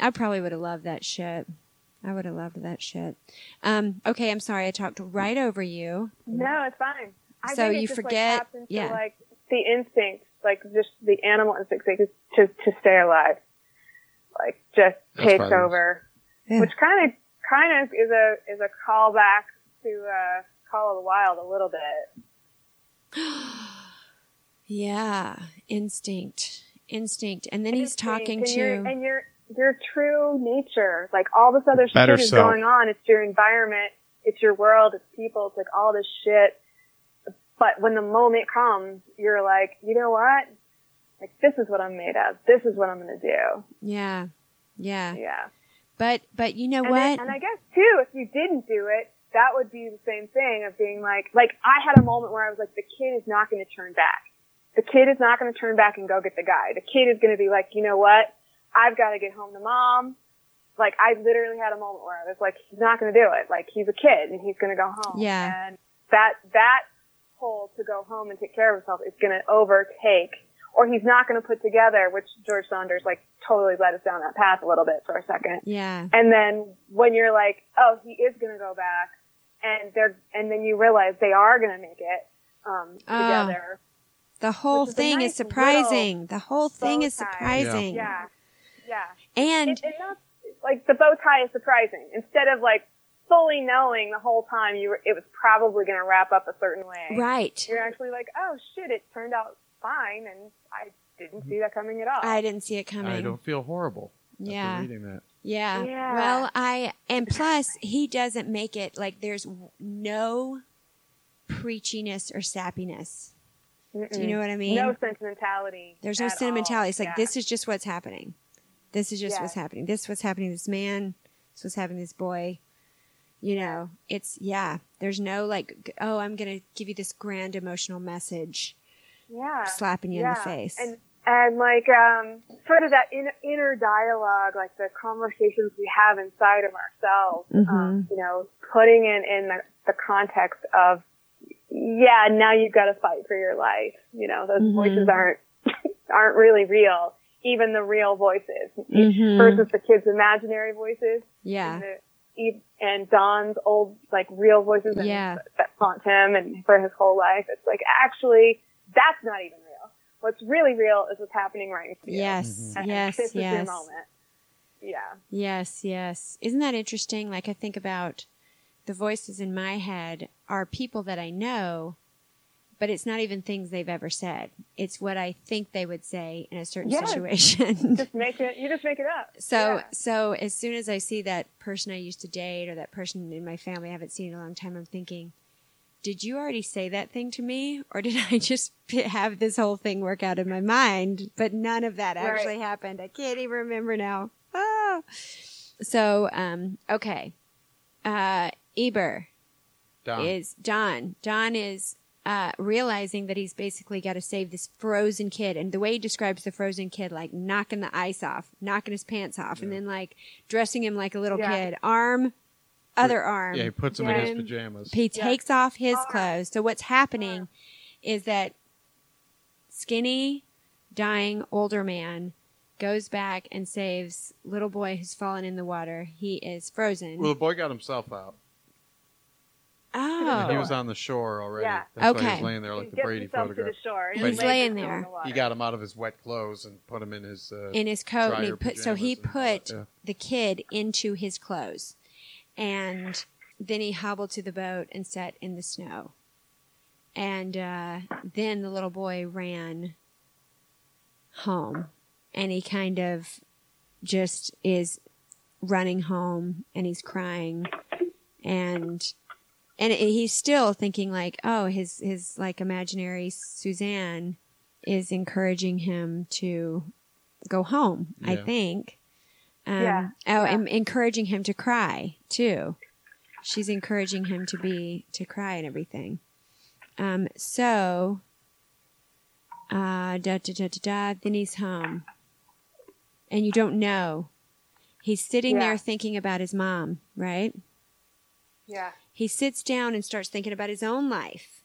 I probably would have loved that shit. I would have loved that shit. Um, okay, I'm sorry I talked right over you. No, it's fine. I So think you just, like, forget- taps into, yeah. like the instinct, like just the animal instinct like, to to stay alive, like just That's takes over, Yeah. which kind of kind of is a is a callback to uh, Call of the Wild a little bit. Yeah, instinct, instinct, and then he's talking and to. your, and your your true nature, like all this other Better shit is self. going on. It's your environment, it's your world, it's people, it's like all this shit. But when the moment comes, you're like, you know what? Like this is what I'm made of. This is what I'm gonna do. yeah, yeah, Yeah. but but you know And, what? I, and I guess too, if you didn't do it, that would be the same thing of being like, like I had a moment where I was like, the kid is not going to turn back. The kid is not going to turn back and go get the guy. The kid is going to be like, you know what? I've got to get home to mom. Like I literally had a moment where I was like, he's not going to do it. Like he's a kid and he's going to go home. Yeah. And that, that pull to go home and take care of himself is going to overtake or he's not going to put together, which George Saunders like totally led us down that path a little bit for a second. yeah, And then when you're like, oh, he is going to go back, and they're, and then you realize they are going to make it um, Ah. together. the whole is thing nice is surprising. The whole thing is tie. surprising. Yeah, yeah. And And, and that's like the bow tie is surprising. Instead of like fully knowing the whole time you were, it was probably going to wrap up a certain way. right, You're actually like, oh shit, it turned out fine, and I didn't see that coming at all. I didn't see it coming. I don't feel horrible Yeah. after reading that. Yeah. Yeah. Well, I and plus he doesn't make it like there's no preachiness or sappiness. Do you know what I mean? no sentimentality. there's no all. sentimentality. It's like Yeah. this is just what's happening. This is just Yeah. what's happening. This is what's happening to this man. This was happening to this boy. You know, it's yeah. There's no like, oh, I'm gonna give you this grand emotional message, yeah. slapping you in the face. And and like um sort of that in, inner dialogue, like the conversations we have inside of ourselves. Mm-hmm. Um, you know, putting it in the, the context of yeah, now you've got to fight for your life. You know, those Mhm. voices aren't aren't really real. Even the real voices Mhm. versus the kids' imaginary voices. yeah, And, the, and Don's old like real voices Yeah. that haunt him and for his whole life. It's like actually that's not even. What's really real is what's happening right in front of you. yes, mm-hmm. And yes, this is your yes. moment. Yeah. Yes, yes. Isn't that interesting? Like I think about the voices in my head are people that I know, but it's not even things they've ever said. It's what I think they would say in a certain Yes. situation. Just make it. You just make it up. So Yeah. so as soon as I see that person I used to date or that person in my family I haven't seen in a long time, I'm thinking, did you already say that thing to me, or did I just have this whole thing work out in my mind? But none of that Right. actually happened. I can't even remember now. Ah. So um, okay, uh, Eber Don. is Don. Don is uh, realizing that he's basically got to save this frozen kid. And the way he describes the frozen kid, like knocking the ice off, knocking his pants off, and then like dressing him like a little Yeah. kid, arm, other arm. yeah, he puts him in his pajamas. He takes off his Arm. clothes. So what's happening is that skinny, dying older man goes back and saves little boy who's fallen in the water. He is frozen. Well, the boy got himself out. oh, He was on the shore already. Yeah. That's why he Okay. was laying there He like the Brady himself photograph. to the shore. He's lays laying there. the. He got him out of his wet clothes and put him in his. Uh, in his coat and he put so he pajamas and all put yeah. the kid into his clothes and then he hobbled to the boat and sat in the snow. And uh, then the little boy ran home. And he kind of just is running home and he's crying. And and he's still thinking like oh his his like imaginary suzanne is encouraging him to go home i think um, Yeah, oh yeah. and encouraging him to cry too she's encouraging him to be to cry and everything um so uh da da da da da then he's home and you don't know he's sitting Yeah. there thinking about his mom right Yeah. he sits down and starts thinking about his own life.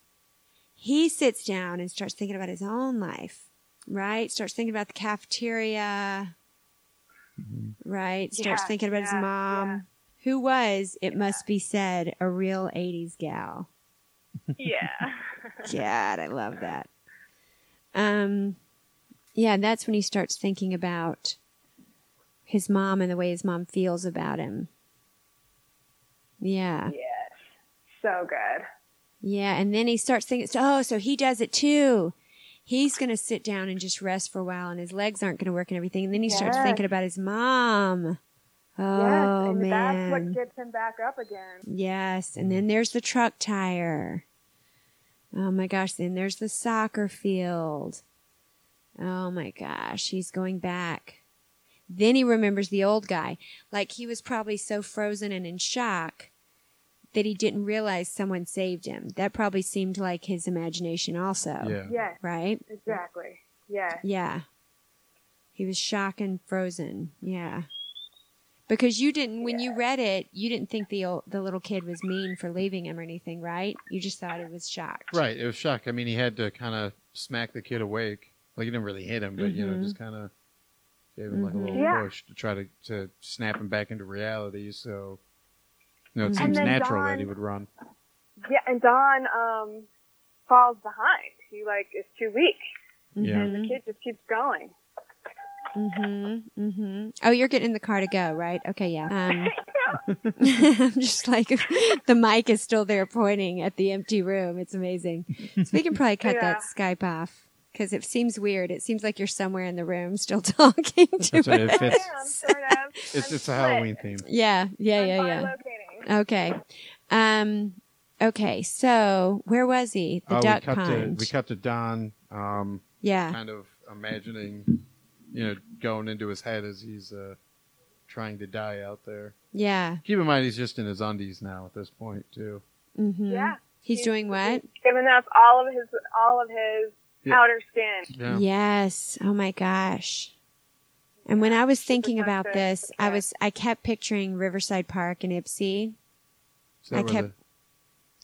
He sits down and starts thinking about his own life, right? Starts thinking about the cafeteria, right? Starts Yeah, thinking about his mom, yeah. who was, it must be said, a real 80s gal. Yeah. God, I love that. Um, yeah, that's when he starts thinking about his mom and the way his mom feels about him. Yeah. yes. So good. Yeah, and then he starts thinking, oh, so he does it too. He's going to sit down and just rest for a while, and his legs aren't going to work and everything. And then he starts thinking about his mom. Oh, yes. And that's what gets him back up again. Yes, and then there's the truck tire. Oh my gosh, then there's the soccer field. Oh my gosh, he's going back. Then he remembers the old guy. Like he was probably so frozen and in shock that he didn't realize someone saved him. That probably seemed like his imagination also. yeah. Yes. Right? Exactly. Yes. Yeah. He was shocked and frozen. Yeah. Because you didn't, when you read it, you didn't think the old, the little kid was mean for leaving him or anything, right? You just thought it was shocked. Right. It was shock. I mean, he had to kind of smack the kid awake. Like he didn't really hit him, but you know, Mhm. just kind of gave him like a little Yeah. push to try to to snap him back into reality. So, you know, it seems then natural that he would run. Yeah. And Don um, falls behind. He like is too weak, Yeah. and the kid just keeps going. Mm-hmm. Mm-hmm. Oh, you're getting in the car to go, right? Okay, yeah. Um, I'm just like the mic is still there pointing at the empty room. It's amazing. So we can probably cut Yeah. that Skype off because it seems weird. It seems like you're somewhere in the room still talking to That's right. it. It fits. I am sort of. It's I'm it's a. Halloween theme. Yeah, yeah, I'm yeah, yeah. Bilocating. Okay. Um. Okay. So where was he? The oh, duck we cut pond. to we cut to Don, um, yeah. kind of imagining, you know, going into his head as he's uh, trying to die out there. Yeah. Keep in mind, he's just in his undies now at this point too. Mm-hmm. Yeah. He's doing what? Giving up all of his all of his Yeah. outer skin. Yeah. Yes. Oh my gosh. And when I was thinking about this, I was I kept picturing Riverside Park in Ypsi, Is that I where kept- the-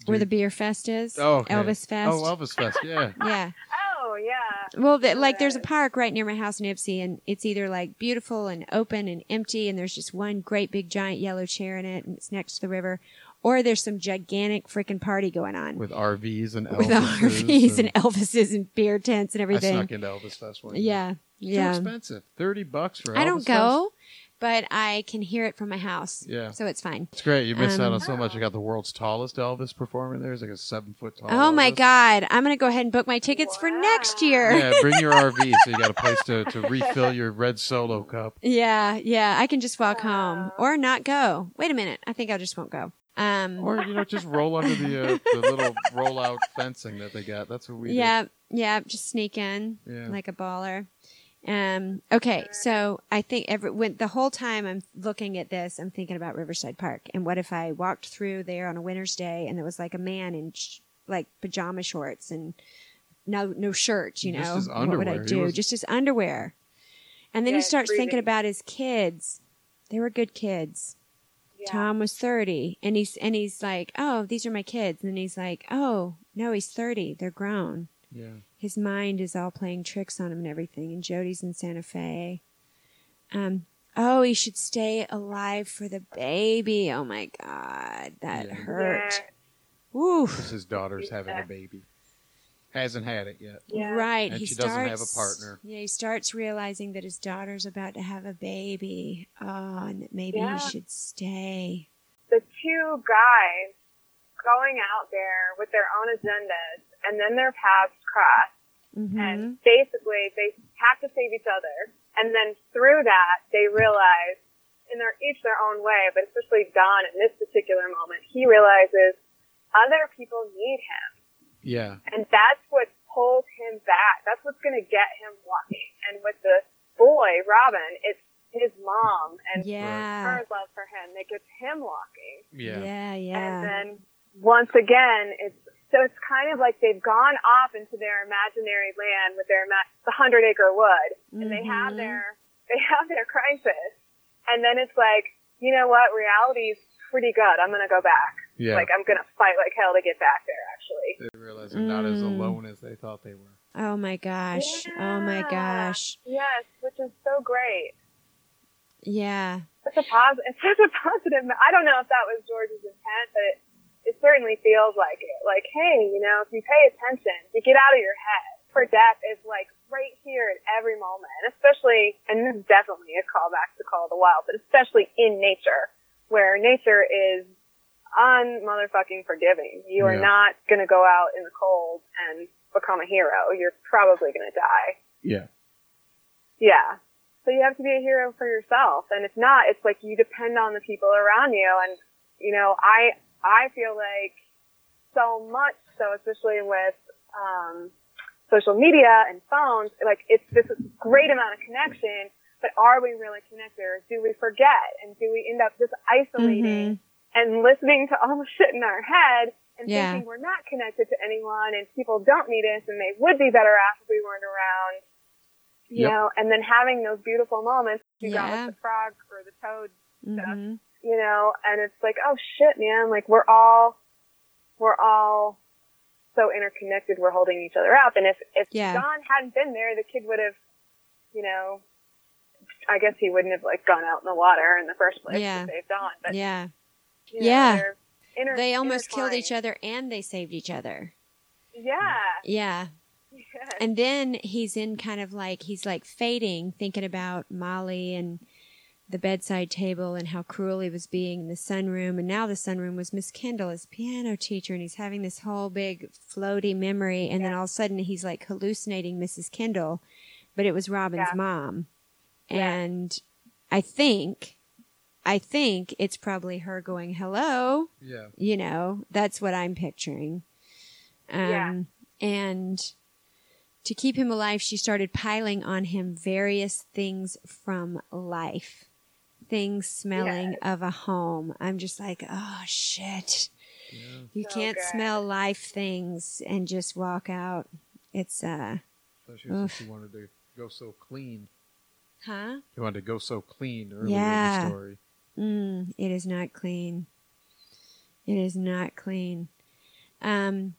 where the beer fest is. Oh, okay. Elvis oh, Fest. Oh, Elvis Fest. Yeah. Yeah. Oh yeah. Well, the, like there's a park right near my house in Ypsi, and it's either like beautiful and open and empty, and there's just one great big giant yellow chair in it, and it's next to the river, or there's some gigantic freaking party going on With RVs and with RVs and Elvises and beer tents and everything. I everything. snuck into Elvis Fest one year. Yeah, It's yeah. Too expensive. Thirty bucks for. I don't Fest? go but I can hear it from my house. Yeah. So it's fine. It's great. You miss out Um, on so much. You got the world's tallest Elvis performing there. He's like a seven foot tall. Oh my God. I'm going to go ahead and book my tickets for next year. Yeah, bring your RV so you got a place to, to refill your red solo cup. Yeah, yeah. I can just walk home or not go. Wait a minute. I think I just won't go. Um, Or, you know, just roll under the, uh, the little rollout fencing that they got. That's what we yeah, yeah. Just sneak in Yeah. like a baller. Um, okay, so I think every when the whole time I'm looking at this, I'm thinking about Riverside Park and what if I walked through there on a winter's day and there was like a man in sh- like pajama shorts and no no shirt, you Just know, his what would I do? was- Just his underwear. And then Yeah, he starts breathing. thinking about his kids. They were good kids. Yeah. Tom was 30 and he's and he's like, "Oh, these are my kids." And then he's like, "Oh, no, he's 30. They're grown." Yeah. His mind is all playing tricks on him and everything. And Jody's in Santa Fe. Um, oh, he should stay alive for the baby. Oh my god, that Yeah. hurt. Yeah. Woo. His daughter's having a baby. Hasn't had it yet. Yeah. Right. And he she starts, doesn't have a partner. Yeah, he starts realizing that his daughter's about to have a baby. Oh, and that maybe Yeah. he should stay. the two guys going out there with their own agendas and then their paths cross Mm-hmm. and basically they have to save each other and then through that they realize in their each their own way but especially Don in this particular moment he realizes other people need him Yeah. and that's what pulls him back that's what's going to get him walking and with the boy Robin it's his mom and Yeah. her love for him that gets him walking Yeah. Yeah, and then once again, it's so it's kind of like they've gone off into their imaginary land with their ima- the hundred acre wood, and they have Mhm. their they have their crisis, and then it's like, you know what, reality's pretty good. I'm gonna go back. Yeah. Like I'm gonna fight like hell to get back there. Actually. They realize they're not as Mm. alone as they thought they were. Oh my gosh. Oh my gosh. Yes, which is so great. Yeah. It's a positive. It's such a positive. I don't know if that was George's intent, but it, it certainly feels like it. Like, hey, you know, if you pay attention, you get out of your head. For death is like right here at every moment, especially, and this is definitely a callback to Call of the Wild, but especially in nature, where nature is un motherfucking forgiving. You are Yeah. not going to go out in the cold and become a hero. You're probably going to die. Yeah. Yeah. So you have to be a hero for yourself. And if not, it's like you depend on the people around you. And, you know, I, I feel like so much so, especially with, um, social media and phones, like it's this great amount of connection, but are we really connected or do we forget? And do we end up just isolating and listening to all the shit in our head and Yeah. thinking we're not connected to anyone and people don't need us and they would be better off if we weren't around. You Yep. know, and then having those beautiful moments you got Yeah. with the frog or the toad hmm you know, and it's like, oh shit, man, like we're all, we're all so interconnected, we're holding each other up. And if, if Yeah. Don hadn't been there, the kid would have, you know, I guess he wouldn't have like gone out in the water in the first place Yeah. to save Don. But, Yeah. you know, Yeah. inter- They almost killed each other and they saved each other. Yeah. Yeah. yeah. And then he's in kind of like, he's like fading, thinking about Molly and the bedside table and how cruel he was being in the sunroom. And now the sunroom was Miss Kendall, his piano teacher. And he's having this whole big floaty memory. And then all of a sudden he's like hallucinating Mrs. Kendall, but it was Robin's Yeah. mom. Yeah. And I think, I think it's probably her going, hello. Yeah. you know that's what i'm picturing um Yeah. and to keep him alive she started piling on him various things from life things smelling of a home i'm just like oh shit Yeah. you So can't good. smell life things and just walk out it's uh Especially Oof. since he wanted to go so clean. huh You wanted to go so clean earlier in the story. Mm, it is not clean. It is not clean. Um,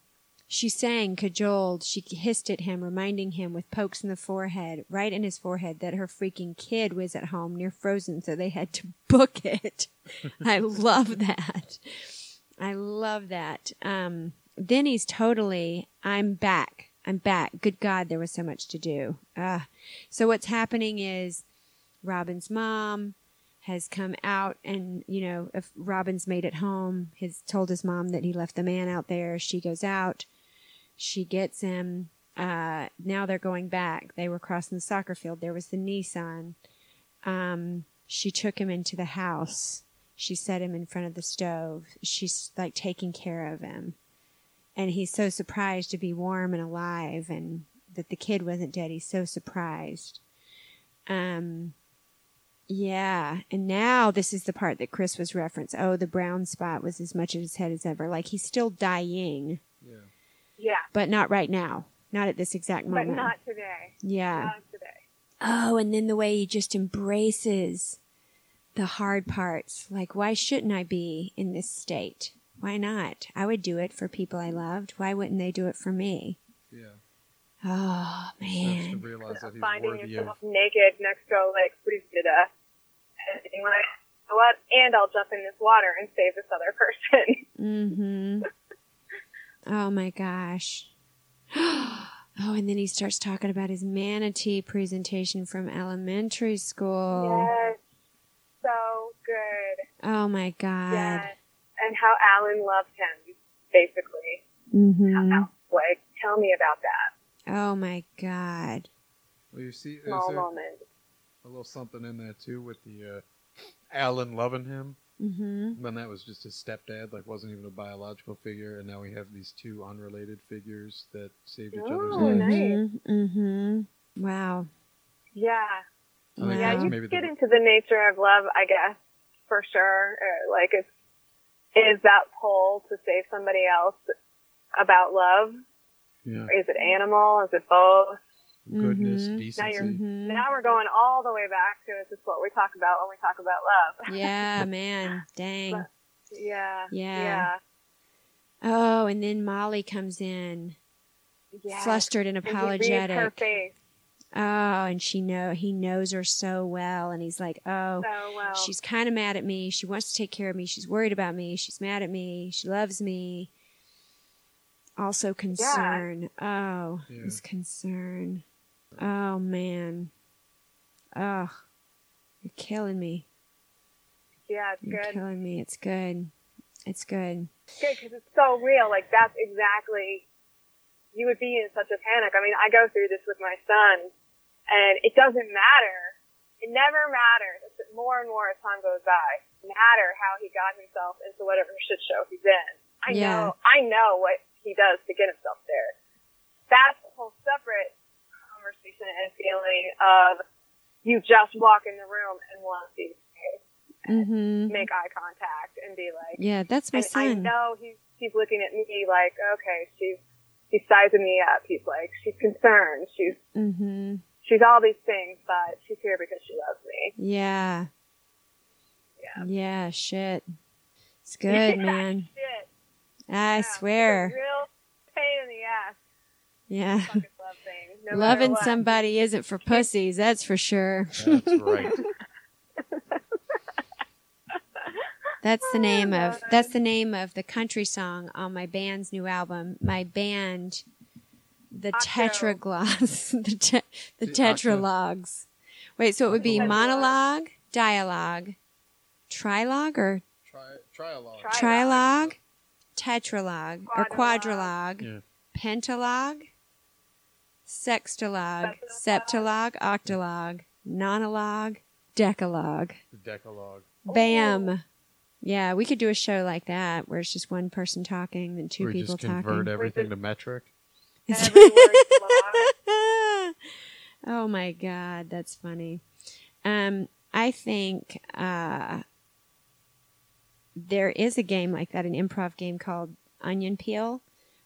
she sang, cajoled. She hissed at him, reminding him with pokes in the forehead, right in his forehead, that her freaking kid was at home near Frozen, so they had to book it. I love that. I love that. Um, then he's totally, I'm back. I'm back. Good God, there was so much to do. Ah. So what's happening is Robin's mom, has come out and, you know, if Robin's made it home, has told his mom that he left the man out there. She goes out. She gets him. Uh, now they're going back. They were crossing the soccer field. There was the Nissan. Um, she took him into the house. She set him in front of the stove. She's like taking care of him. And he's so surprised to be warm and alive and that the kid wasn't dead. He's so surprised. Um, yeah. And now this is the part that Chris was referenced. Oh, the brown spot was as much at his head as ever. Like he's still dying, Yeah. Yeah, but not right now. Not at this exact moment. but not today. yeah. Not today. Oh, and then the way he just embraces the hard parts. Like, why shouldn't I be in this state? Why not? I would do it for people I loved. Why wouldn't they do it for me? Yeah. Oh, Starts to man. realize that he's Finding worthy of. yourself naked next to a lake freeze to. And being like, you know what? And I'll jump in this water and save this other person. Mm-hmm. Oh, my gosh. Oh, and then he starts talking about his manatee presentation from elementary school. Yes. So good. Oh, my God. Yes. And how Alan loved him, basically. Mm-hmm. How- Like, tell me about that Oh, my God. Well, you see, there's small a, moment. a little something in there too with the uh, Alan loving him. Mm-hmm. When that was just his stepdad, like wasn't even a biological figure, and now we have these two unrelated figures that saved each other's Oh, lives. nice. Mm-hmm. mm-hmm. Wow. Yeah. I think Yeah, you maybe get the, into the nature of love, I guess, for sure. Uh, like, it's, is that pull to save somebody else about love? yeah, Is it animal? Is it both? Goodness, Mhm. decency. Now you're- Mhm. Now we're going all the way back to this is what we talk about when we talk about love. Yeah, man. Dang. yeah. Yeah. Oh, and then Molly comes in, Yes. flustered and And her apologetic. face Oh, and she know he knows her so well, and he's like, "Oh, so well. she's kind of mad at me. She wants to take care of me. She's worried about me. She's mad at me. She loves me." Also concern. Oh, Yeah. his concern. Oh man. Oh, you're killing me. yeah, it's good. You're good. killing me. It's good. It's good. good because it's so real. Like that's exactly you would be in such a panic. I mean, I go through this with my son, and it doesn't matter. It never matters. It's more and more as time goes by. Matter how he got himself into whatever shit show he's in. I Yeah. know. I know what he does to get himself there. That's a whole separate conversation and feeling of you just walk in the room and want to see Mm-hmm. make eye contact and be like, Yeah, that's my and I know he's he's looking at me like, okay, she's she's sizing me up. He's like, she's concerned. She's Mm-hmm. she's all these things, but she's here because she loves me. Yeah. Yeah. Yeah, shit. It's good, man. Shit. I Yeah. swear. It's a real pain in the ass. Yeah. Love thing. No Loving what. somebody isn't for pussies, that's for sure. That's right. That's the oh, name of that's the name of the country song on my band's new album. My band the Octo. Tetragloss, the te- the The Tetralogs. Wait, so it would be monologue, dialogue, trilogue or Try, try a trilogue, tetralogue or Quadrilogue. quadrilogue, Yeah. pentalogue, sextalogue, Septalogue. septalogue, octalogue, nonologue, decalogue. The Decalogue. Bam. Yeah, we could do a show like that where it's just one person talking and two Where we people just convert talking. everything to metric. Every word's long. oh my god, that's funny. Um, I think uh, there is a game like that, an improv game called Onion Peel.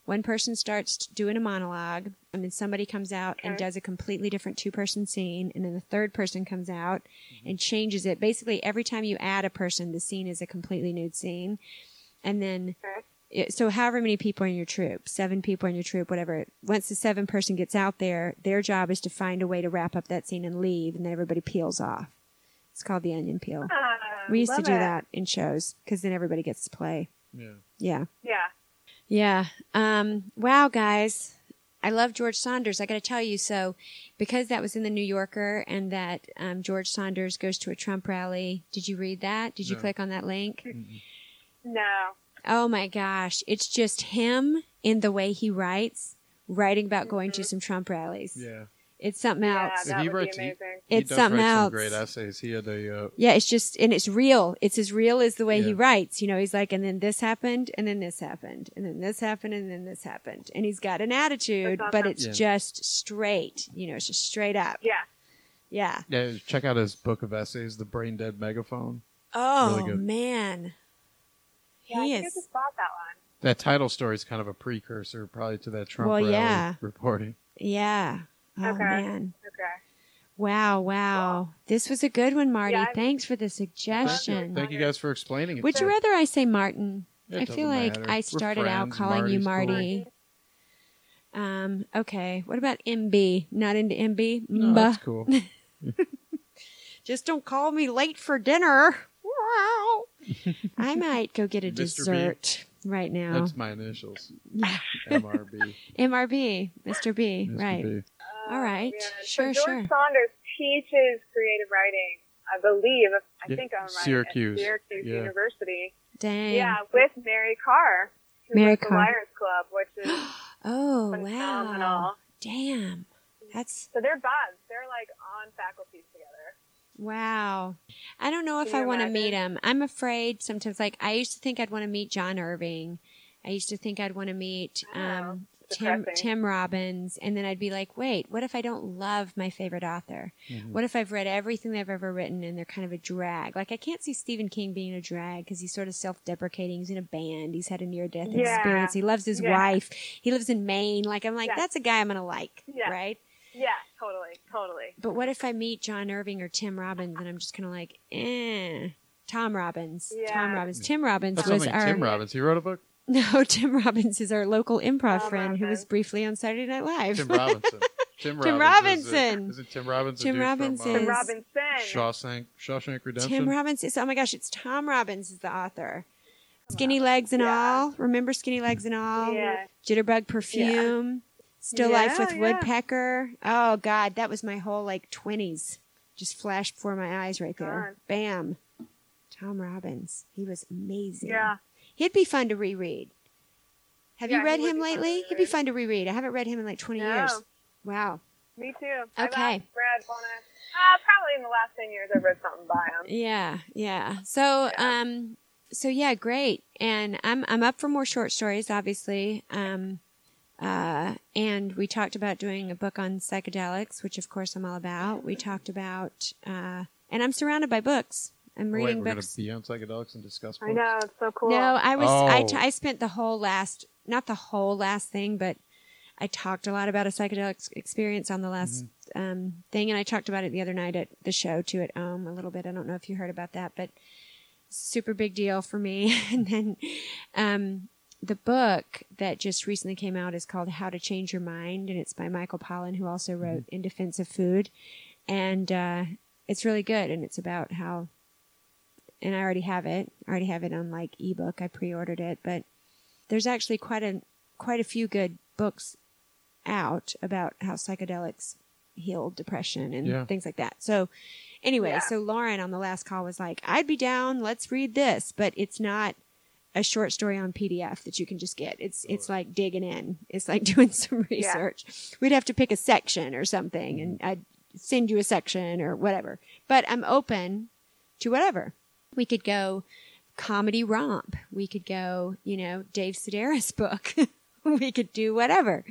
One person starts doing a monologue, and then somebody comes out and does a completely different two person scene, and then the third person comes out and changes it. Basically, every time you add a person, the scene is a completely new scene. And then Okay. it- so however many people in your troop, seven people in your troop, whatever. Once the seven person gets out there, their job is to find a way to wrap up that scene and leave, and then everybody peels off. It's called the onion peel. Ah, We used to do it. that in shows because then everybody gets to play. Yeah. Yeah, Yeah. Yeah. Um, wow, guys. I love George Saunders. I got to tell you, so because that was in the New Yorker and that um, George Saunders goes to a Trump rally. Did you read that? Did you No. click on that link? No. Oh my gosh. It's just him in the way he writes, writing about going to some Trump rallies. Yeah. It's something Yeah, else. that he would writes- be amazing. He It's does something write else. Some great essays. He had a uh, Yeah, it's just, and it's real. It's as real as the way he writes. You know, he's like, and then this happened, and then this happened, and then this happened, and then this happened. And he's got an attitude, That's but it's Yeah. just straight. You know, it's just straight up. Yeah. Yeah. yeah. Check out his book of essays, The Brain Dead Megaphone. Oh, Really man. Yeah, I he think I is. just bought that one. That title story is kind of a precursor, probably to that Trump Well, rally yeah. reporting. Yeah. Oh, Okay. man. Okay. Wow, wow. This was a good one, Marty. Yeah, Thanks for the suggestion. Thank you guys for explaining it. Would you to me. rather I say Martin? It I feel doesn't like matter. I We're started out friends. calling you Marty's Marty. Um, okay. What about MB? Not into MB? No, Mba. that's cool. Just don't call me late for dinner. Wow. I might go get a Mr. B. dessert right now. That's my initials. MRB. MRB, Mr. B. Mr. right. B. All right. Yeah. Sure, so sure. George Saunders teaches creative writing, I believe. I Yeah, think I'm right. Syracuse. Syracuse Yeah. University. Dang. Yeah, with Mary Karr. Who Mary runs the Karr. Liars Club, which is Oh, phenomenal. wow. Damn. That's So they're buds. They're like on faculties together. Wow. I don't know if Can I want to meet him. I'm afraid sometimes, like, I used to think I'd want to meet John Irving. I used to think I'd want to meet Oh, um, Tim. Tim Robbins. And then I'd be like, wait, what if I don't love my favorite author? What if I've read everything they've ever written and they're kind of a drag? Like, I can't see Stephen King being a drag because he's sort of self deprecating. He's in a band. He's had a near death Yeah. experience. He loves his Yeah. wife. He lives in Maine. Like, I'm like, Yeah. that's a guy I'm going to like. Yeah. Right? Yeah, totally, totally. But what if I meet John Irving or Tim Robbins and I'm just kind of like, eh. Tom Robbins. Yeah. Tom Robbins. Tim Robbins That's was our Tim Robbins. He wrote a book. no. Tim Robbins is our local improv Tom friend who was briefly on Saturday Night Live. Tim Robinson. Tim, Tim Robbins is Robinson. a- Isn't Tim Robbins Tim dude Robinson. from Tim Is- uh, Robinson. Shawshank, Shawshank Redemption? Tim Robbins is oh my gosh, it's Tom Robbins is the author. Skinny legs and Yeah. all. Remember Skinny legs and all? Yeah. Jitterbug perfume. Still life with yeah. woodpecker. Oh God, that was my whole like twenties. Just flashed before my eyes right there. God. Bam. Tom Robbins. He was amazing. Yeah. He'd be fun to reread. Have Yeah, you read him lately? He'd be fun to reread. I haven't read him in like 20 No. years. Wow. Me too. Okay. Brad Bonner. Uh, probably in the last 10 years I've read something by him. Yeah, yeah. So, Yeah. um, so yeah, great. And I'm I'm up for more short stories, obviously. Um, uh, and we talked about doing a book on psychedelics, which of course I'm all about. We talked about, uh, and I'm surrounded by books. I'm Oh, wait, reading we're going books. to be on psychedelics and discuss books? I know, it's so cool. No, I was I, Oh. t- I spent the whole last not the whole last thing, but I talked a lot about a psychedelic experience on the last um, thing, and I talked about it the other night at the show too at home a little bit. I don't know if you heard about that, but super big deal for me. and then um, the book that just recently came out is called How to Change Your Mind, and it's by Michael Pollan, who also wrote In Defense of Food, and uh, it's really good, and it's about how and I already have it. I already have it on like ebook. I pre-ordered it, but there's actually quite a quite a few good books out about how psychedelics heal depression and Yeah. things like that. So anyway, Yeah. so Lauren on the last call was like, "I'd be down. Let's read this," but it's not a short story on PDF that you can just get. It's it's like digging in. It's like doing some research. We'd have to pick a section or something, and mm-hmm. I'd send you a section or whatever. But I'm open to whatever. We could go comedy romp. We could go, you know, Dave Sedaris book. we could do whatever.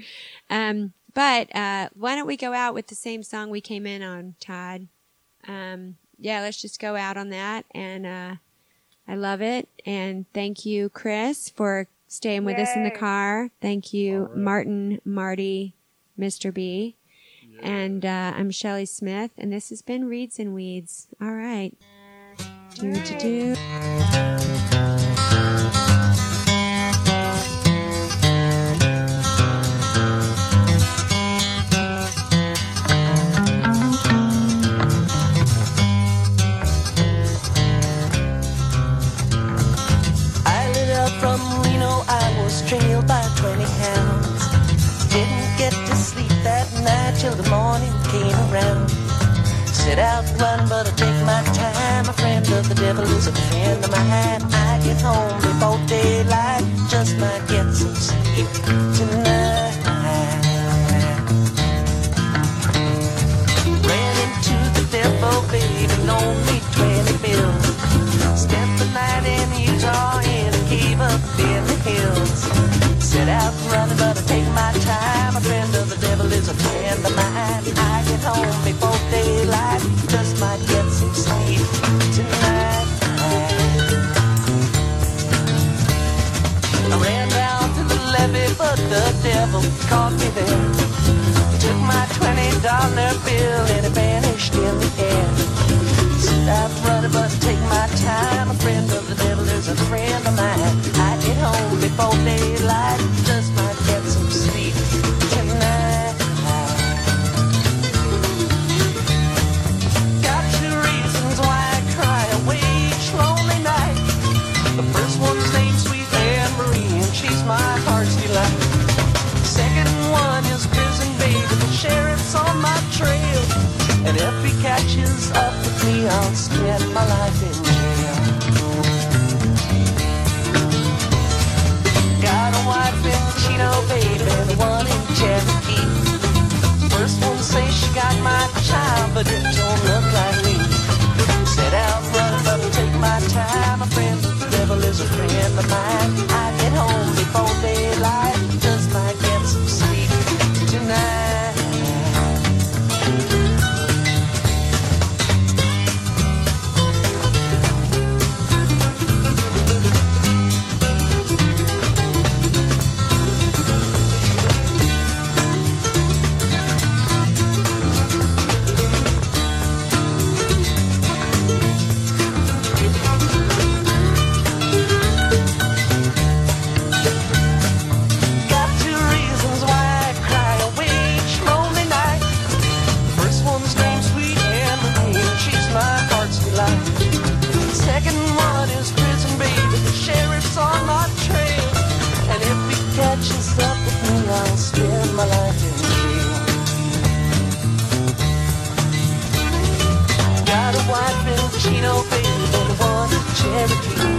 Um, but uh, why don't we go out with the same song we came in on, Todd? Um, yeah, let's just go out on that. And uh, I love it. And thank you, Chris, for staying with us in the car. Thank you, All right. Martin, Marty, Mr. B. And uh, I'm Shelly Smith, and this has been Reads and Weeds. All right you to do. trailed by 20 hounds. Didn't get to sleep that night till the morning came around get to out run, but I take my time. A friend of the devil is a friend of mine. I get home before daylight, just might get some sleep tonight. Ran into the devil, baby, only 20 bills. Spent the night in Utah in a cave up in the hills. Set out running, but I take my caught me there. Took my twenty dollar bill and it vanished in the air. Said I'm running, but take my time. A friend of the devil is a friend of mine. I get home before daylight, just my life in jail. Got a wife in Chino, baby, Cherokee. First one say she got my child, but it don't look like me. Take my time. A friend devil is a friend of mine. I get home before daylight, Chino, baby, and one Cherokee.